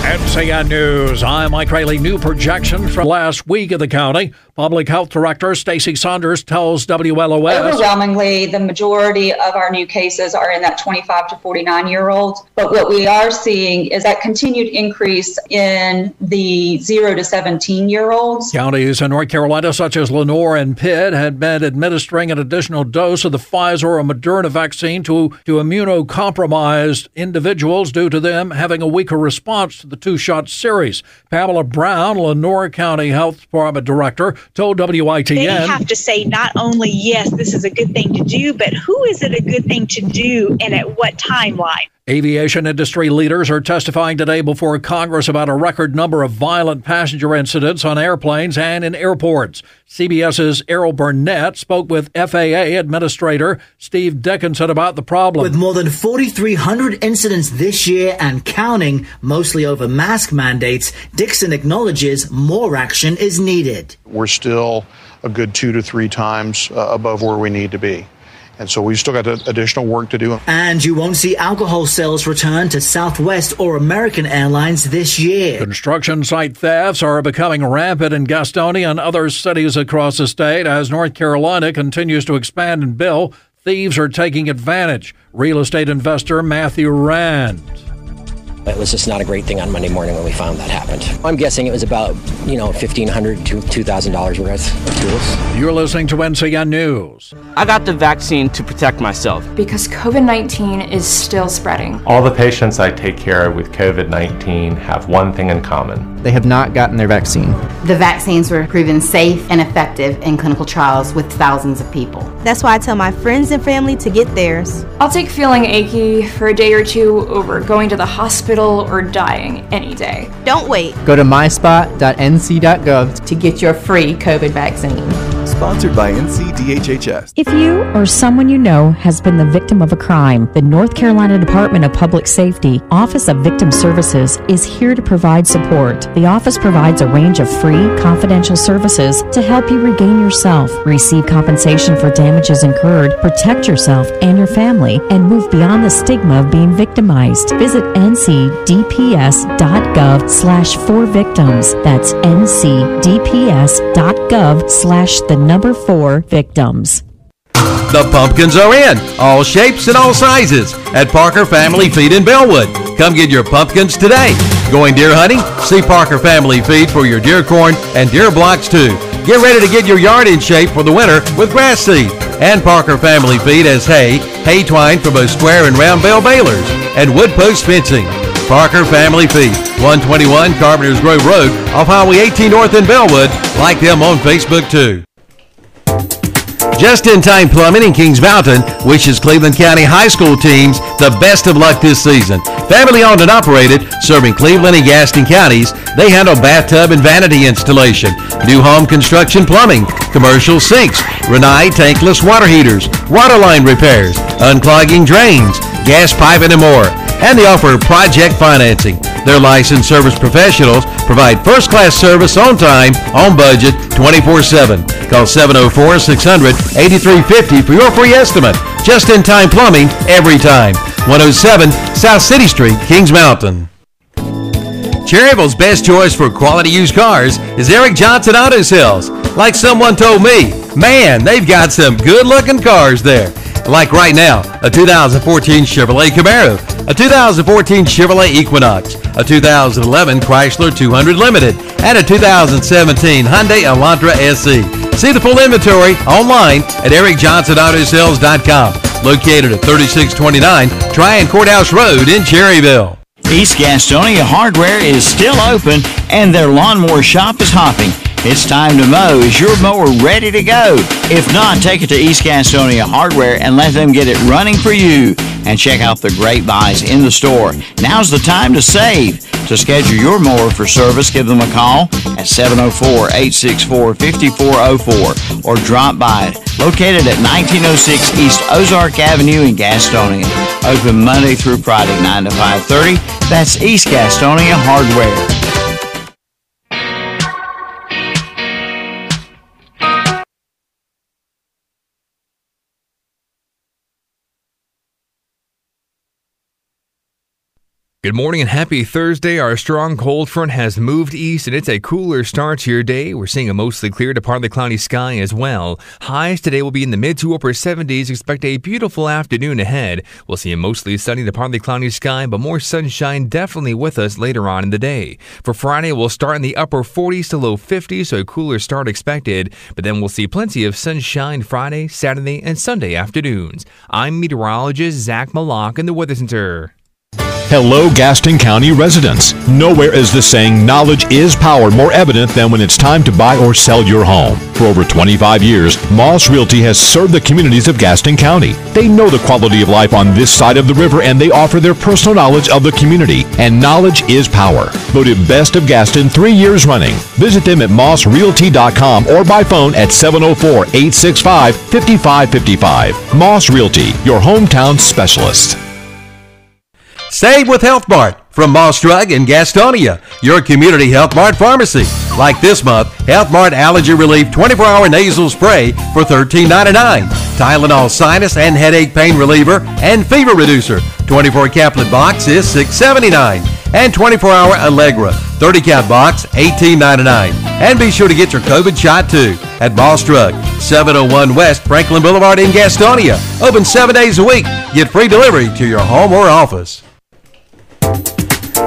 NCN News. I'm Mike Rayleigh. New projection from last week of the county. Public Health Director Stacy Saunders tells WLOS. Overwhelmingly, the majority of our new cases are in that 25 to 49 year olds. But what we are seeing is that continued increase in the 0 to 17 year olds. Counties in North Carolina, such as Lenoir and Pitt, had been administering an additional dose of the Pfizer or Moderna vaccine to, to immunocompromised individuals due to them having a weaker response to the two shot series. Pamela Brown, Lenoir County Health Department Director, told WITN. They have to say not only, yes, this is a good thing to do, but who is it a good thing to do and at what timeline? Aviation industry leaders are testifying today before Congress about a record number of violent passenger incidents on airplanes and in airports. CBS's Errol Barnett spoke with FAA Administrator Steve Dickson about the problem. With more than 4,300 incidents this year and counting, mostly over mask mandates, Dickson acknowledges more action is needed. We're still a good two to three times uh, above where we need to be. And so we've still got additional work to do. And you won't see alcohol sales return to Southwest or American Airlines this year. Construction site thefts are becoming rampant in Gastonia and other cities across the state as North Carolina continues to expand and build. Thieves are taking advantage. Real estate investor Matthew Rand. It was just not a great thing on Monday morning when we found that happened. I'm guessing it was about, you know, 1,500 to $2,000 worth of tools. You're listening to NCN News. I got the vaccine to protect myself. Because COVID 19 is still spreading. All the patients I take care of with COVID 19 have one thing in common they have not gotten their vaccine. The vaccines were proven safe and effective in clinical trials with thousands of people. That's why I tell my friends and family to get theirs. I'll take feeling achy for a day or two over going to the hospital or dying any day. Don't wait. Go to myspot.nc.gov to get your free COVID vaccine. Sponsored by NCDHHS. If you or someone you know has been the victim of a crime, the North Carolina Department of Public Safety Office of Victim Services is here to provide support. The office provides a range of free, confidential services to help you regain yourself, receive compensation for damages incurred, protect yourself and your family, and move beyond the stigma of being victimized. Visit ncdps.gov slash victims. That's ncdps.gov slash the number four victims. The pumpkins are in, all shapes and all sizes, at Parker Family Feed in Belwood. Come get your pumpkins today. Going deer hunting? See Parker Family Feed for your deer corn and deer blocks too. Get ready to get your yard in shape for the winter with grass seed. And Parker Family Feed has hay, hay twine for both square and round bale balers, and wood post fencing. Parker Family Feed, 121 Carpenters Grove Road off Highway 18 North in Belwood. Like them on Facebook too. Just in Time Plumbing in Kings Mountain wishes Cleveland County high school teams the best of luck this season. Family owned and operated, serving Cleveland and Gaston counties, they handle bathtub and vanity installation, new home construction plumbing, commercial sinks, Rinnai tankless water heaters, water line repairs, unclogging drains, gas piping, and more. And they offer project financing. Their licensed service professionals provide first class service on time, on budget, 24 7. Call 704 600 8350 for your free estimate. Just in time plumbing every time. 107 South City Street, Kings Mountain. Cherryville's best choice for quality used cars is Eric Johnson Auto Sales. Like someone told me, man, they've got some good looking cars there. Like right now, a 2014 Chevrolet Camaro, a 2014 Chevrolet Equinox, a 2011 Chrysler 200 Limited, and a 2017 Hyundai Elantra SE. See the full inventory online at ericjohnsonautosales.com. located at 3629 Tryon Courthouse Road in Cherryville. East Gastonia Hardware is still open and their lawnmower shop is hopping. It's time to mow. Is your mower ready to go? If not, take it to East Gastonia Hardware and let them get it running for you. And check out the great buys in the store. Now's the time to save. To schedule your mower for service, give them a call at 704-864-5404 or drop by located at 1906 East Ozark Avenue in Gastonia. Open Monday through Friday, 9 to 5.30. That's East Gastonia Hardware. Good morning and happy Thursday. Our strong cold front has moved east and it's a cooler start to your day. We're seeing a mostly clear to partly cloudy sky as well. Highs today will be in the mid to upper 70s. Expect a beautiful afternoon ahead. We'll see a mostly sunny to partly cloudy sky, but more sunshine definitely with us later on in the day. For Friday, we'll start in the upper 40s to low 50s, so a cooler start expected, but then we'll see plenty of sunshine Friday, Saturday, and Sunday afternoons. I'm meteorologist Zach Malak in the Weather Center. Hello, Gaston County residents. Nowhere is the saying knowledge is power more evident than when it's time to buy or sell your home. For over 25 years, Moss Realty has served the communities of Gaston County. They know the quality of life on this side of the river and they offer their personal knowledge of the community. And knowledge is power. Voted best of Gaston three years running. Visit them at mossrealty.com or by phone at 704 865 5555. Moss Realty, your hometown specialist. Save with Health Mart from Moss Drug in Gastonia, your community Health Mart pharmacy. Like this month, Health Mart Allergy Relief 24-hour nasal spray for $13.99. Tylenol sinus and headache pain reliever and fever reducer 24 caplet box is $6.79. And 24-hour Allegra 30 cap box $18.99. And be sure to get your COVID shot too at Moss Drug, 701 West Franklin Boulevard in Gastonia. Open seven days a week. Get free delivery to your home or office.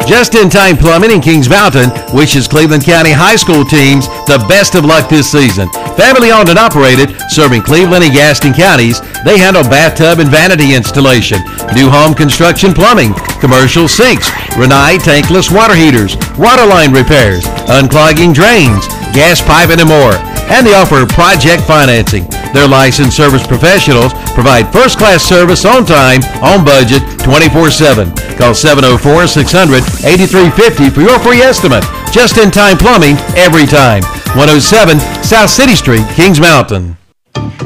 Just in Time Plumbing in Kings Mountain wishes Cleveland County High School teams the best of luck this season. Family owned and operated, serving Cleveland and Gaston counties, they handle bathtub and vanity installation, new home construction plumbing, commercial sinks, Rinnai tankless water heaters, water line repairs, unclogging drains, gas piping, and more. And they offer project financing. Their licensed service professionals provide first class service on time, on budget, 24 7. Call 704 600 8350 for your free estimate. Just in time plumbing every time. 107 South City Street, Kings Mountain.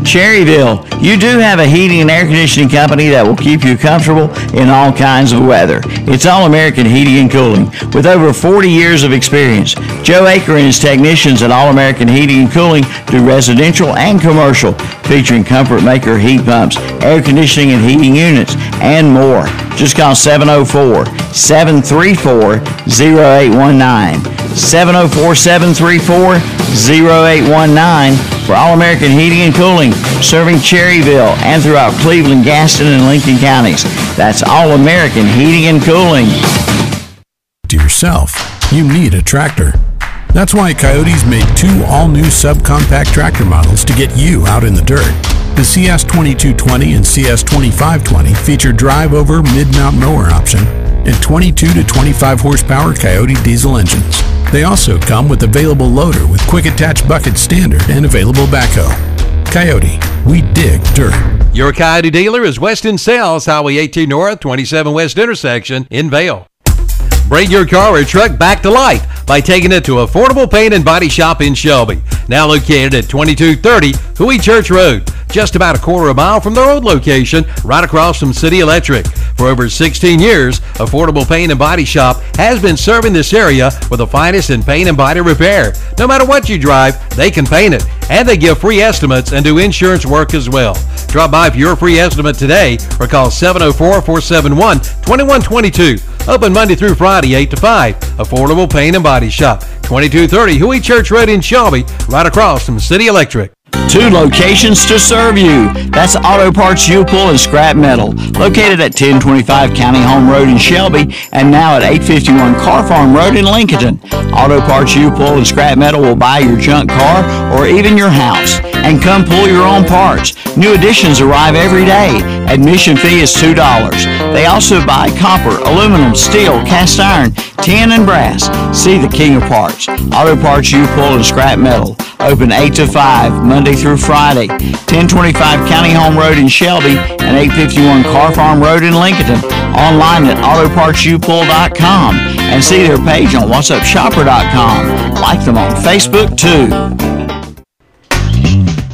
Cherryville, you do have a heating and air conditioning company that will keep you comfortable in all kinds of weather. It's All American Heating and Cooling with over 40 years of experience. Joe Aker and his technicians at All American Heating and Cooling do residential and commercial, featuring Comfort Maker heat pumps, air conditioning and heating units, and more. Just call 704 734 0819. 704 734 0819 for All American Heating and Cooling, serving Cherryville and throughout Cleveland, Gaston, and Lincoln counties. That's All American Heating and Cooling. To yourself, you need a tractor. That's why Kioti's made two all new subcompact tractor models to get you out in the dirt. The CS2220 and CS2520 feature drive over mid mount mower option and 22 to 25 horsepower Kioti diesel engines. They also come with available loader with quick attach bucket standard and available backhoe. Kioti, we dig dirt. Your Kioti dealer is West End Sales, Highway 18 North, 27 West intersection in Vale. Bring your car or truck back to life by taking it to Affordable Paint and Body Shop in Shelby. Now located at 2230 Huey Church Road, just about a quarter of a mile from their old location, right across from City Electric. For over 16 years, Affordable Paint and Body Shop has been serving this area with the finest in paint and body repair. No matter what you drive, they can paint it. And they give free estimates and do insurance work as well. Drop by for your free estimate today or call 704 471 2122. Open Monday through Friday, 8 to 5. Affordable Paint and Body Shop, 2230 Huey Church Road in Shelby, right across from City Electric. Two locations to serve you. That's Auto Parts U-Pull and Scrap Metal, located at 1025 County Home Road in Shelby and now at 851 Car Farm Road in Lincoln. Auto Parts U-Pull and Scrap Metal will buy your junk car or even your house and come pull your own parts. New additions arrive every day. Admission fee is $2. They also buy copper, aluminum, steel, cast iron, tin, and brass. See the king of parts. Auto Parts U-Pull and Scrap Metal. Open 8 to 5, Monday through Friday. 1025 County Home Road in Shelby and 851 Car Farm Road in Lincoln. Online at autopartsupull.com and see their page on whatsupshopper.com. Like them on Facebook too.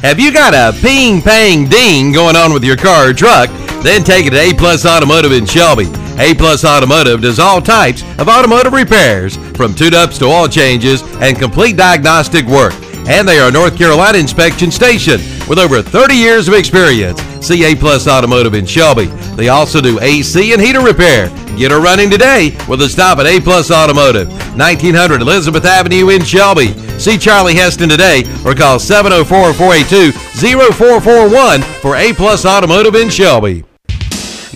Have you got a ping pang ding going on with your car or truck? Then take it to A Plus Automotive in Shelby. A Plus Automotive does all types of automotive repairs, from tune-ups to oil changes and complete diagnostic work. And they are a North Carolina inspection station with over 30 years of experience. CA Plus Automotive in Shelby. They also do AC and heater repair. Get her running today with a stop at A Plus Automotive, 1900 Elizabeth Avenue in Shelby. See Charlie Heston today or call 704 482 0441 for A Plus Automotive in Shelby.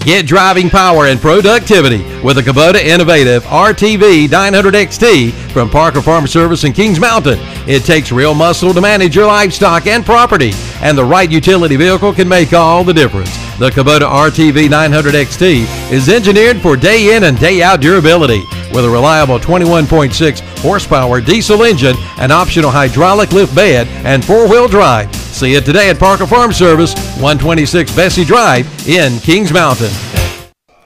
Get driving power and productivity with the Kubota Innovative RTV 900 XT from Parker Farm Service in Kings Mountain. It takes real muscle to manage your livestock and property, and the right utility vehicle can make all the difference. The Kubota RTV 900 XT is engineered for day in and day out durability with a reliable 21.6 horsepower diesel engine, an optional hydraulic lift bed, and four wheel drive. See it today at Parker Farm Service, 126 Bessie Drive in Kings Mountain.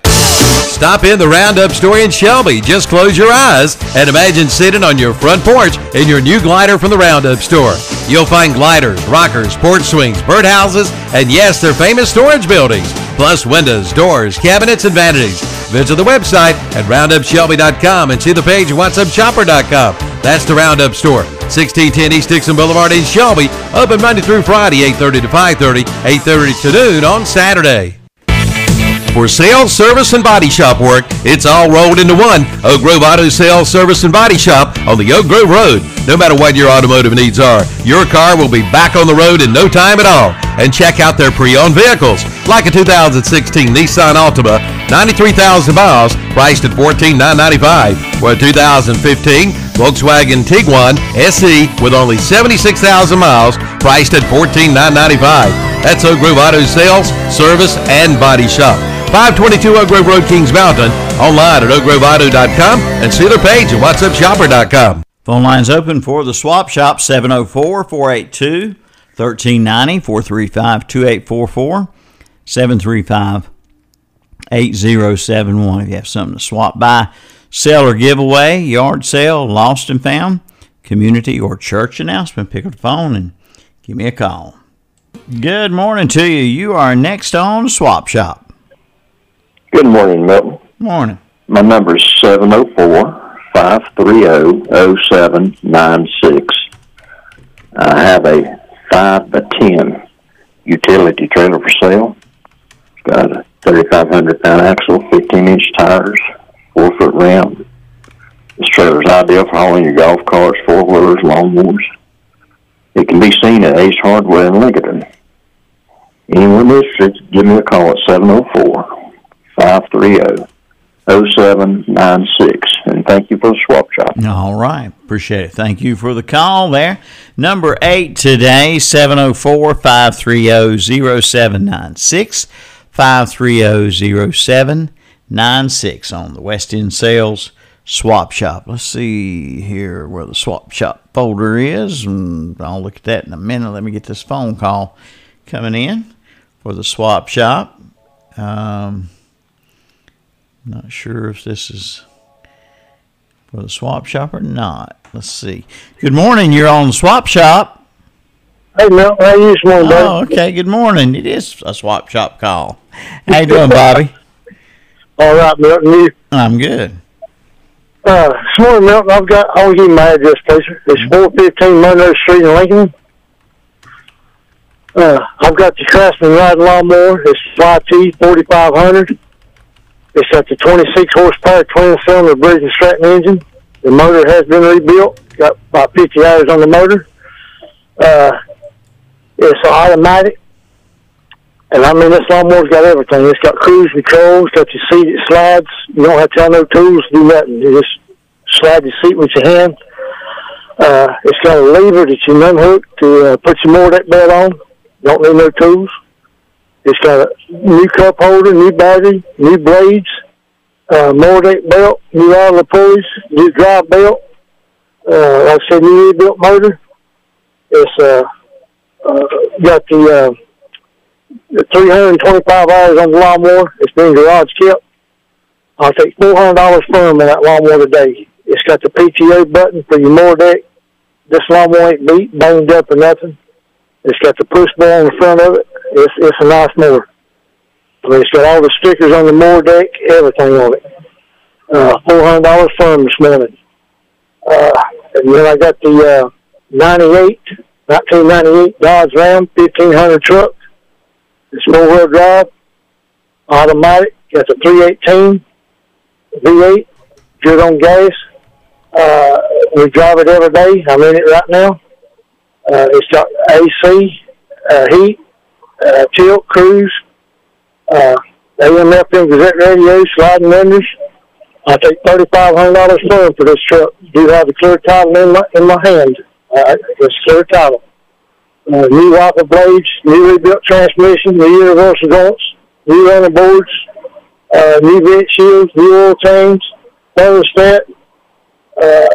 Stop in the Roundup store in Shelby. Just close your eyes and imagine sitting on your front porch in your new glider from the Roundup store. You'll find gliders, rockers, porch swings, birdhouses, and yes, their famous storage buildings, plus windows, doors, cabinets, and vanities. Visit the website at roundupshelby.com and see the page at whatsupshopper.com. That's the Roundup store, 1610 East Dixon Boulevard in Shelby. Open Monday through Friday, 8:30 to 5:30, 8:30 to noon on Saturday. For sales, service, and body shop work, it's all rolled into one. Oak Grove Auto Sales, Service, and Body Shop on the Oak Grove Road. No matter what your automotive needs are, your car will be back on the road in no time at all. And check out their pre-owned vehicles, like a 2016 Nissan Altima, 93,000 miles, priced at $14,995. Or a 2015 Volkswagen Tiguan SE with only 76,000 miles, priced at 14,995. That's Oak Grove Auto Sales, Service, and Body Shop. 522 Oak Grove Road, Kings Mountain. Online at oakgroveauto.com and see their page at whatsupshopper.com. Phone lines open for the swap shop 704 482 1390 435 2844 735 8071. If you have something to swap by, sell or give away, yard sale, lost and found, community or church announcement, pick up the phone and give me a call. Good morning to you. You are next on Swap Shop. Good morning, Milton. Morning. My number is 704 530 0796. I have a 5 by 10 utility trailer for sale. It's got a 3,500 pound axle, 15 inch tires, 4 foot rim. This trailer is ideal for hauling your golf carts, four wheelers, lawnmowers. It can be seen at Ace Hardware in Lincoln. Anyone interested, give me a call at 704 530 0796. And thank you for the swap shop. All right. Appreciate it. Thank you for the call there. Number eight today, 704 530 0796. 530 0796 on the West End Sales Swap Shop. Let's see here where the Swap Shop folder is. And I'll look at that in a minute. Let me get this phone call coming in for the Swap Shop. Um, not sure if this is for the swap shop or not. Let's see. Good morning. You're on the swap shop. Hey, Mel. How you this morning. Oh, okay. Good morning. It is a swap shop call. How you doing, Bobby? All right, Milton. You? I'm good. Uh, this morning, Milton, I've got, I'll give you my address, please. It's 415 Monroe Street in Lincoln. Uh, I've got the Craftsman Ride Lawnmower. It's YT 4500. It's got the 26 horsepower twin cylinder Briggs and Stratton engine. The motor has been rebuilt. Got about 50 hours on the motor. Uh, It's automatic. And I mean, this lawnmower's got everything. It's got cruise control. It's got your seat. It slides. You don't have to have no tools to do nothing. You just slide your seat with your hand. Uh, it's got a lever that you unhook to uh, put your mower deck belt on. Don't need no tools. It's got a new cup holder, new battery, new blades, uh, mower deck belt, new idler pulleys, new drive belt. Uh, like I said, new rebuilt motor. It's uh, uh, got the, uh, 325 hours on the lawnmower. It's been garage kept. I'll take $400 from in that lawnmower today. It's got the PTO button for your mower deck. This lawnmower ain't beat, banged up or nothing. It's got the push bar on the front of it. It's it's a nice mower. I mean, it's got all the stickers on the mower deck, everything on it. Uh, four hundred dollars from this morning. Uh, and then I got the uh, 98, 1998 Dodge Ram 1500 truck. It's four wheel drive, automatic. Got the 318 V8, good on gas. Uh, we drive it every day. I'm in it right now. Uh, it's got AC, uh, heat, uh, tilt, cruise, uh, AM, FM, Gazette radio, sliding windows. I take thirty-five hundred dollars for for this truck. Do have the clear title in my in my hand. Right, it's clear title. Uh, new wiper blades, new rebuilt transmission, new universal joints, new running boards, uh, new vent shields, new oil change, thermostat, uh,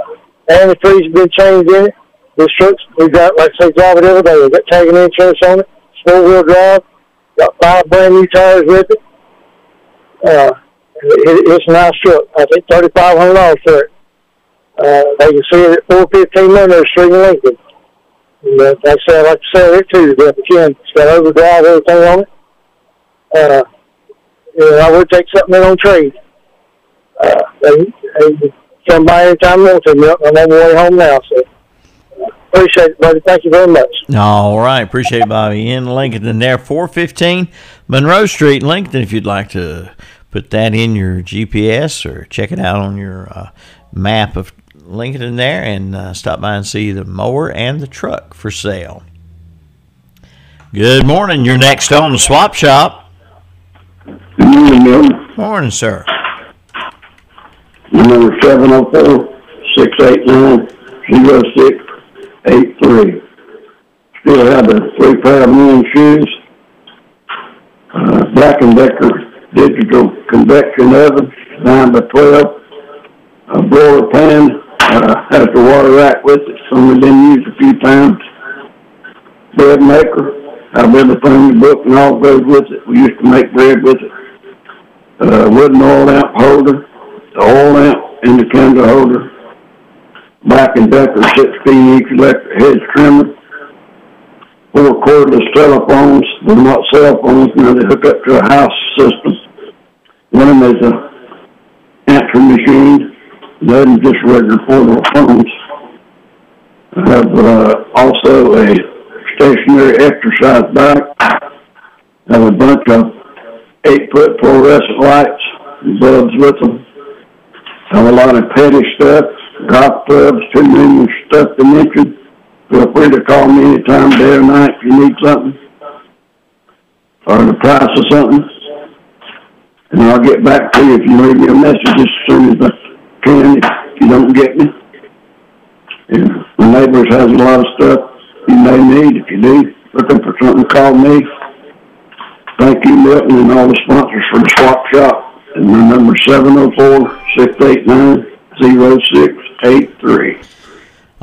antifreeze has been changed in it. This truck's, we got, like I say, drive it every day. We got tagging insurance on it. Four wheel drive. Got five brand new tires with it. Uh, it, it's a nice truck. I think thirty-five hundred dollars for it. Uh, they can see it at four fifteen Monroe Street in Lincoln. And, uh, like I said, I like to sell it too. You can, it's got overdrive, everything on it. Uh, know, I would take something in on trade. Uh, they, they come by anytime you want to. I'm on my way home now, so appreciate it, buddy. Thank you very much. All right, appreciate it, Bobby in Lincoln. There, four fifteen Monroe Street, Lincoln. If you'd like to put that in your GPS or check it out on your uh, map of Lincoln there, and uh, stop by and see the mower and the truck for sale. Good morning. You're next on the swap shop. Good morning, Bill. Morning, sir. Number seven zero four six eight nine zero six eight three. Still have the three pair of men's shoes. Uh, Black and Decker digital convection oven, nine by twelve. A broiler pan uh, has the water rack with it. It's only been used a few times. Bread maker. I've everything in the book and all goes with it. We used to make bread with it. Uh, wooden oil lamp holder, the oil lamp and the candle holder. Black and Decker 16 inch electric hedge trimmer. Four cordless telephones. They're not cell phones now. They hook up to a house system. One of them is a answering machine. Other is just regular portable phones. I have uh, also a stationary exercise bike. I have a bunch of eight foot fluorescent lights bulbs with them. I have a lot of petty stuff, golf clubs, too many stuff to mention. Feel free to call me anytime, day or night, if you need something or the price of something. And I'll get back to you if you leave me a message as soon as I can if you don't get me. And my neighbors has a lot of stuff you may need. If you do, looking for something, call me. Thank you, Milton, and all the sponsors for the swap shop. And my number seven zero four six eight nine zero six eight three.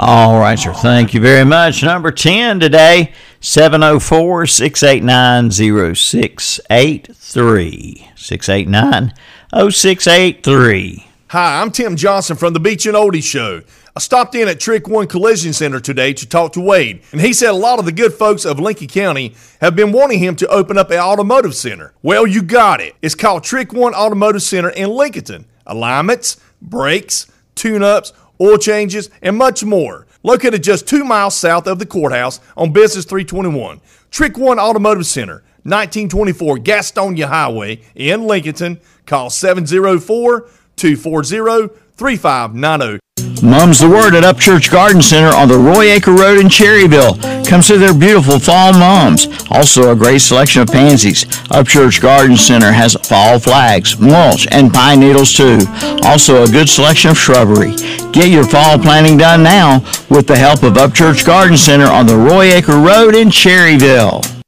All right, sir. Thank you very much. Number 10 today, 704 689 0683. 689 0683. Hi, I'm Tim Johnson from the Beach and Oldie Show. I stopped in at Trick One Collision Center today to talk to Wade, and he said a lot of the good folks of Lincoln County have been wanting him to open up an automotive center. Well, you got it. It's called Trick One Automotive Center in Lincoln. Alignments, brakes, tune ups, oil changes, and much more. Located just two miles south of the courthouse on Business 321. Trick One Automotive Center, 1924 Gastonia Highway in Lincoln. Call 704 240 3590. Mum's the word at Upchurch Garden Center on the Roy Acre Road in Cherryville. Come see their beautiful fall mums. Also a great selection of pansies. Upchurch Garden Center has fall flags, mulch, and pine needles too. Also a good selection of shrubbery. Get your fall planting done now with the help of Upchurch Garden Center on the Roy Acre Road in Cherryville.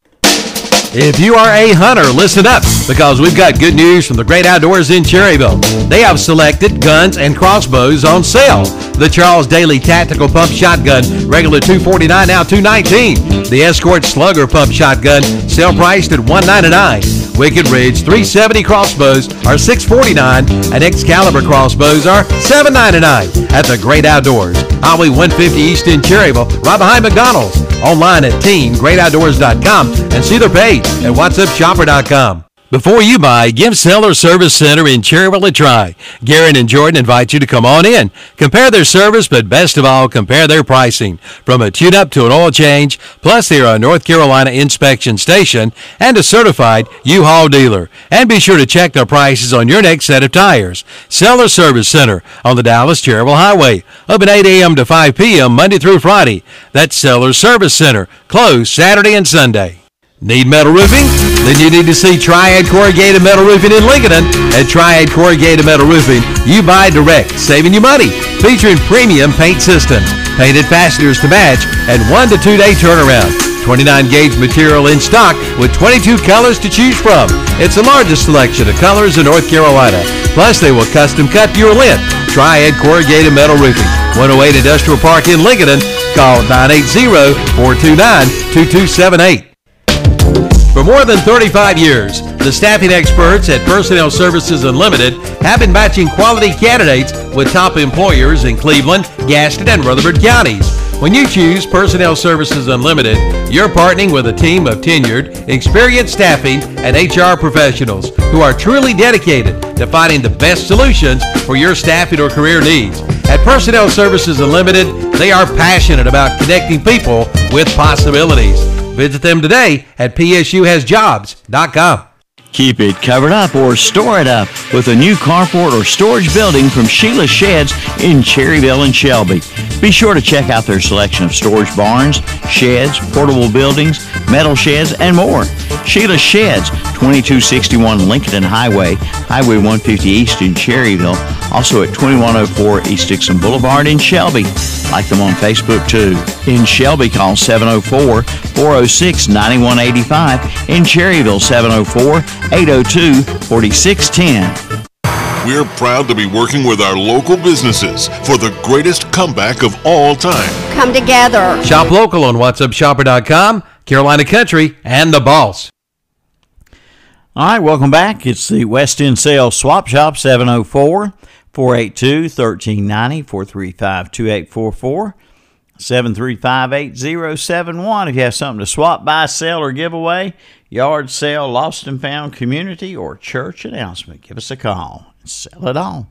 If you are a hunter, listen up because we've got good news from the great outdoors in Cherryville. They have selected guns and crossbows on sale. The Charles Daly Tactical Pump Shotgun, regular 249 now 219. The Escort Slugger Pump Shotgun, sale priced at 199. Wicked Ridge 370 crossbows are 649 and Excalibur crossbows are 799 at the Great Outdoors. Highway 150 East in Cherryville, right behind McDonald's. Online at teamgreatoutdoors.com and see their page at whatsupshopper.com. Before you buy, give Seller Service Center in Cherryville a try. Garen and Jordan invite you to come on in. Compare their service, but best of all, compare their pricing. From a tune-up to an oil change, plus they are a North Carolina inspection station and a certified U-Haul dealer. And be sure to check their prices on your next set of tires. Seller Service Center on the Dallas Cherryville Highway. Open 8 a.m. to 5 p.m. Monday through Friday. That's Seller Service Center. Closed Saturday and Sunday. Need metal roofing? Then you need to see Triad Corrugated Metal Roofing in Lincoln. At Triad Corrugated Metal Roofing, you buy direct, saving you money. Featuring premium paint systems, painted fasteners to match, and one to two day turnaround. 29 gauge material in stock with 22 colors to choose from. It's the largest selection of colors in North Carolina. Plus, they will custom cut your length. Triad Corrugated Metal Roofing, 108 Industrial Park in Lincoln. Call 980 429 2278. For more than 35 years, the staffing experts at Personnel Services Unlimited have been matching quality candidates with top employers in Cleveland, Gaston, and Rutherford counties. When you choose Personnel Services Unlimited, you're partnering with a team of tenured, experienced staffing and HR professionals who are truly dedicated to finding the best solutions for your staffing or career needs. At Personnel Services Unlimited, they are passionate about connecting people with possibilities. Visit them today at psuhasjobs.com. Keep it covered up or store it up with a new carport or storage building from Sheila Sheds in Cherryville and Shelby. Be sure to check out their selection of storage barns, sheds, portable buildings, metal sheds, and more. Sheila Sheds, 2261 Lincoln Highway, Highway 150 East in Cherryville, also at 2104 East Dixon Boulevard in Shelby. Like them on Facebook too. In Shelby, call 704 406 9185. In Cherryville, 704 802 4610. We're proud to be working with our local businesses for the greatest comeback of all time. Come together. Shop local on whatsupshopper.com, Carolina Country, and The Boss. All right, welcome back. It's the West End Sales Swap Shop, 704 482 1390 435 2844 735 8071. If you have something to swap, buy, sell, or give away, yard sale, lost and found community, or church announcement, give us a call and sell it all.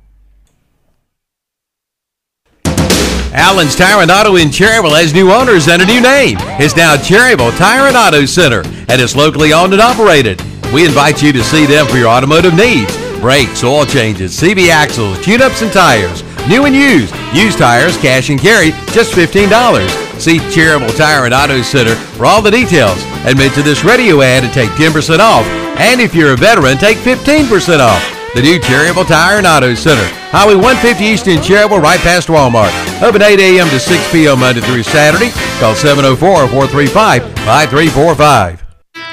Allen's Tire and Auto in Cherryville has new owners and a new name. It's now Cherryville Tire and Auto Center, and it's locally owned and operated. We invite you to see them for your automotive needs. Brakes, oil changes, CV axles, tune-ups and tires. New and used. Used tires, cash and carry, just $15. See Cherryville Tire and Auto Center for all the details. Admit to this radio ad and take 10% off. And if you're a veteran, take 15% off. The new Cherryville Tire and Auto Center. Highway 150 East in Cherryville, right past Walmart. Open 8 a.m. to 6 p.m. Monday through Saturday. Call 704-435-5345.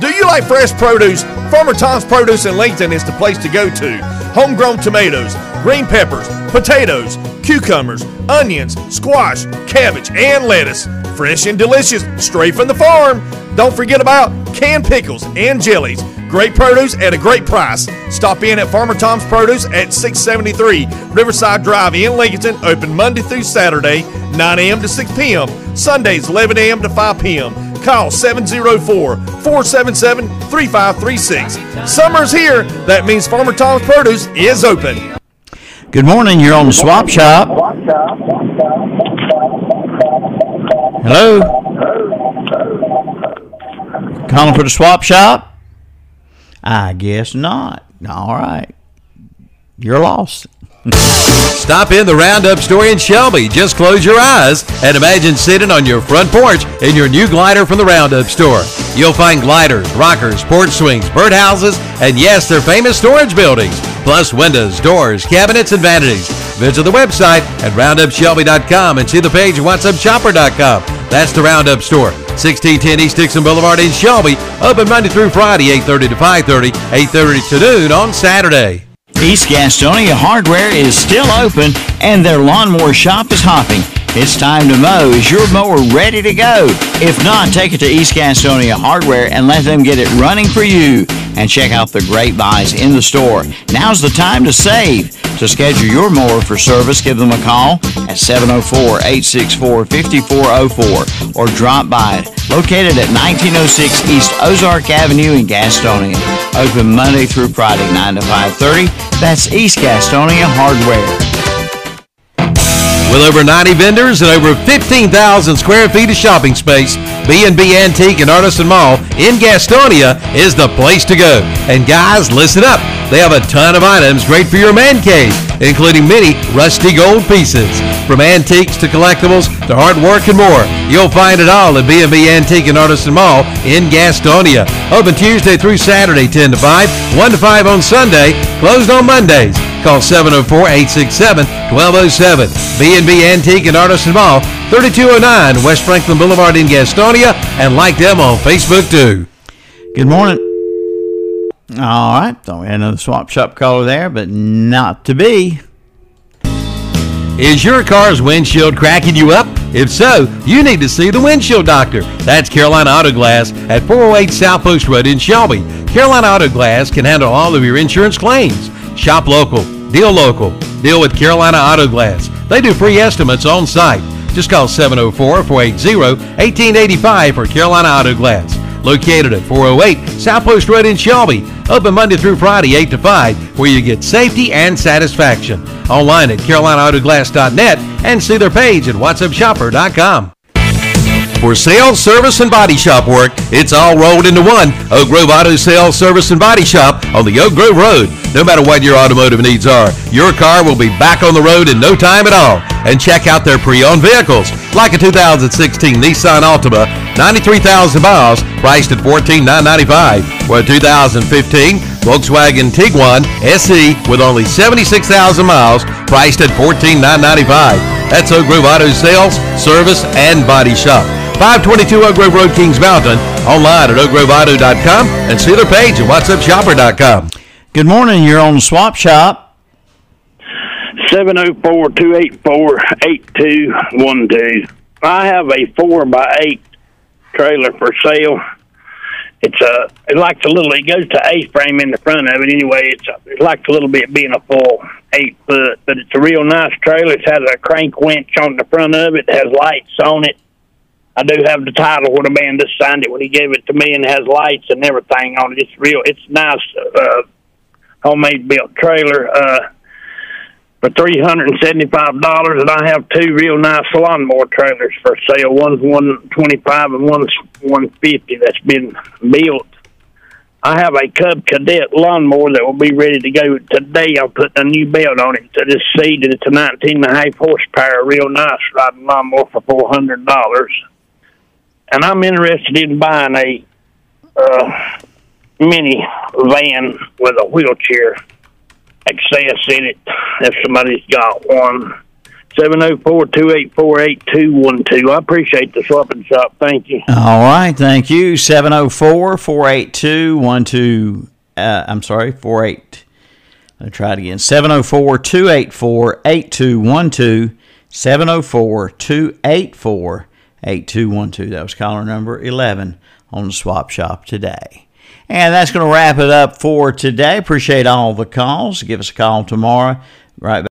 Do you like fresh produce? Farmer Tom's Produce in Lincoln is the place to go to. Homegrown tomatoes, green peppers, potatoes, cucumbers, onions, squash, cabbage, and lettuce. Fresh and delicious, straight from the farm. Don't forget about canned pickles and jellies. Great produce at a great price. Stop in at Farmer Tom's Produce at 673 Riverside Drive in Lincoln. Open Monday through Saturday, 9 a.m. to 6 p.m. Sundays, 11 a.m. to 5 p.m. Call 704 477 3536. Summer's here. That means Farmer Tom's Produce is open. Good morning. You're on the swap shop. Hello? Calling for the swap shop? I guess not. All right. You're lost. Stop in the Roundup store in Shelby. Just close your eyes and imagine sitting on your front porch in your new glider from the Roundup store. You'll find gliders, rockers, porch swings, birdhouses, and yes, their famous storage buildings, plus windows, doors, cabinets, and vanities. Visit the website at roundupshelby.com and see the page at whatsupshopper.com. That's the Roundup store, 1610 East Dixon Boulevard in Shelby. Open Monday through Friday, 8:30 to 5:30, 8:30 to noon on Saturday. East Gastonia Hardware is still open and their lawnmower shop is hopping. It's time to mow. Is your mower ready to go? If not, take it to East Gastonia Hardware and let them get it running for you. And check out the great buys in the store. Now's the time to save. To schedule your mower for service, give them a call at 704-864-5404 or drop by. Located at 1906 East Ozark Avenue in Gastonia. Open Monday through Friday, 9 to 5.30. That's East Gastonia Hardware. With over 90 vendors and over 15,000 square feet of shopping space, B&B Antique and Artisan Mall in Gastonia is the place to go. And guys, listen up. They have a ton of items great for your man cave, including many rusty gold pieces. From antiques to collectibles to artwork and more, you'll find it all at B&B Antique and Artisan Mall in Gastonia. Open Tuesday through Saturday, 10 to 5, 1 to 5 on Sunday, closed on Mondays. Call 704-867-1207. B&B Antique and Artisan Mall, 3209 West Franklin Boulevard in Gastonia, and like them on Facebook too. Good morning. All right, thought we had another swap shop caller there, but not to be. Is your car's windshield cracking you up? If so, you need to see the windshield doctor. That's Carolina Auto Glass at 408 South Post Road in Shelby. Carolina Auto Glass can handle all of your insurance claims. Shop local, deal local, deal with Carolina Auto Glass. They do free estimates on site. Just call 704 480 1885 for Carolina Auto Glass. Located at 408 South Post Road in Shelby. Open Monday through Friday, 8 to 5, where you get safety and satisfaction. Online at CarolinaAutoGlass.net and see their page at whatsupshopper.com. For sales, service, and body shop work, it's all rolled into one. Oak Grove Auto Sales, Service, and Body Shop on the Oak Grove Road. No matter what your automotive needs are, your car will be back on the road in no time at all. And check out their pre-owned vehicles, like a 2016 Nissan Altima, 93,000 miles, priced at $14,995. Or a 2015 Volkswagen Tiguan SE with only 76,000 miles, priced at 14,995. That's Oak Grove Auto Sales, Service, and Body Shop. 522 Oak Grove Road, Kings Mountain. Online at oakgroveauto.com and see their page at whatsupshopper.com. Good morning. You're on swap shop. 704-284-8212. I have a four by eight trailer for sale. It's a it likes a little. It goes to A frame in the front of it anyway. It's a, it likes a little bit being a full eight foot, but it's a real nice trailer. It has a crank winch on the front of it. It has lights on it. I do have the title where the man just signed it when he gave it to me, and has lights and everything on it. It's real. It's nice. Uh, homemade built trailer. Uh, for three hundred and seventy five dollars and I have two real nice lawnmower trailers for sale. One's one twenty five and one's one fifty that's been built. I have a Cub Cadet lawnmower that will be ready to go today. I'm putting a new belt on it to this seed and it's a nineteen and a half horsepower, real nice riding lawnmower for four hundred dollars. And I'm interested in buying a uh mini van with a wheelchair access in it if somebody's got one. 704-284-8212. I appreciate the swap and shop. Thank you. All right, thank you. 704-482-12 uh, I'm sorry, 48 Let's try it again. 704-284-8212 704-284-8212. That was caller number 11 on the swap shop today. And that's going to wrap it up for today. Appreciate all the calls. Give us a call tomorrow. Right.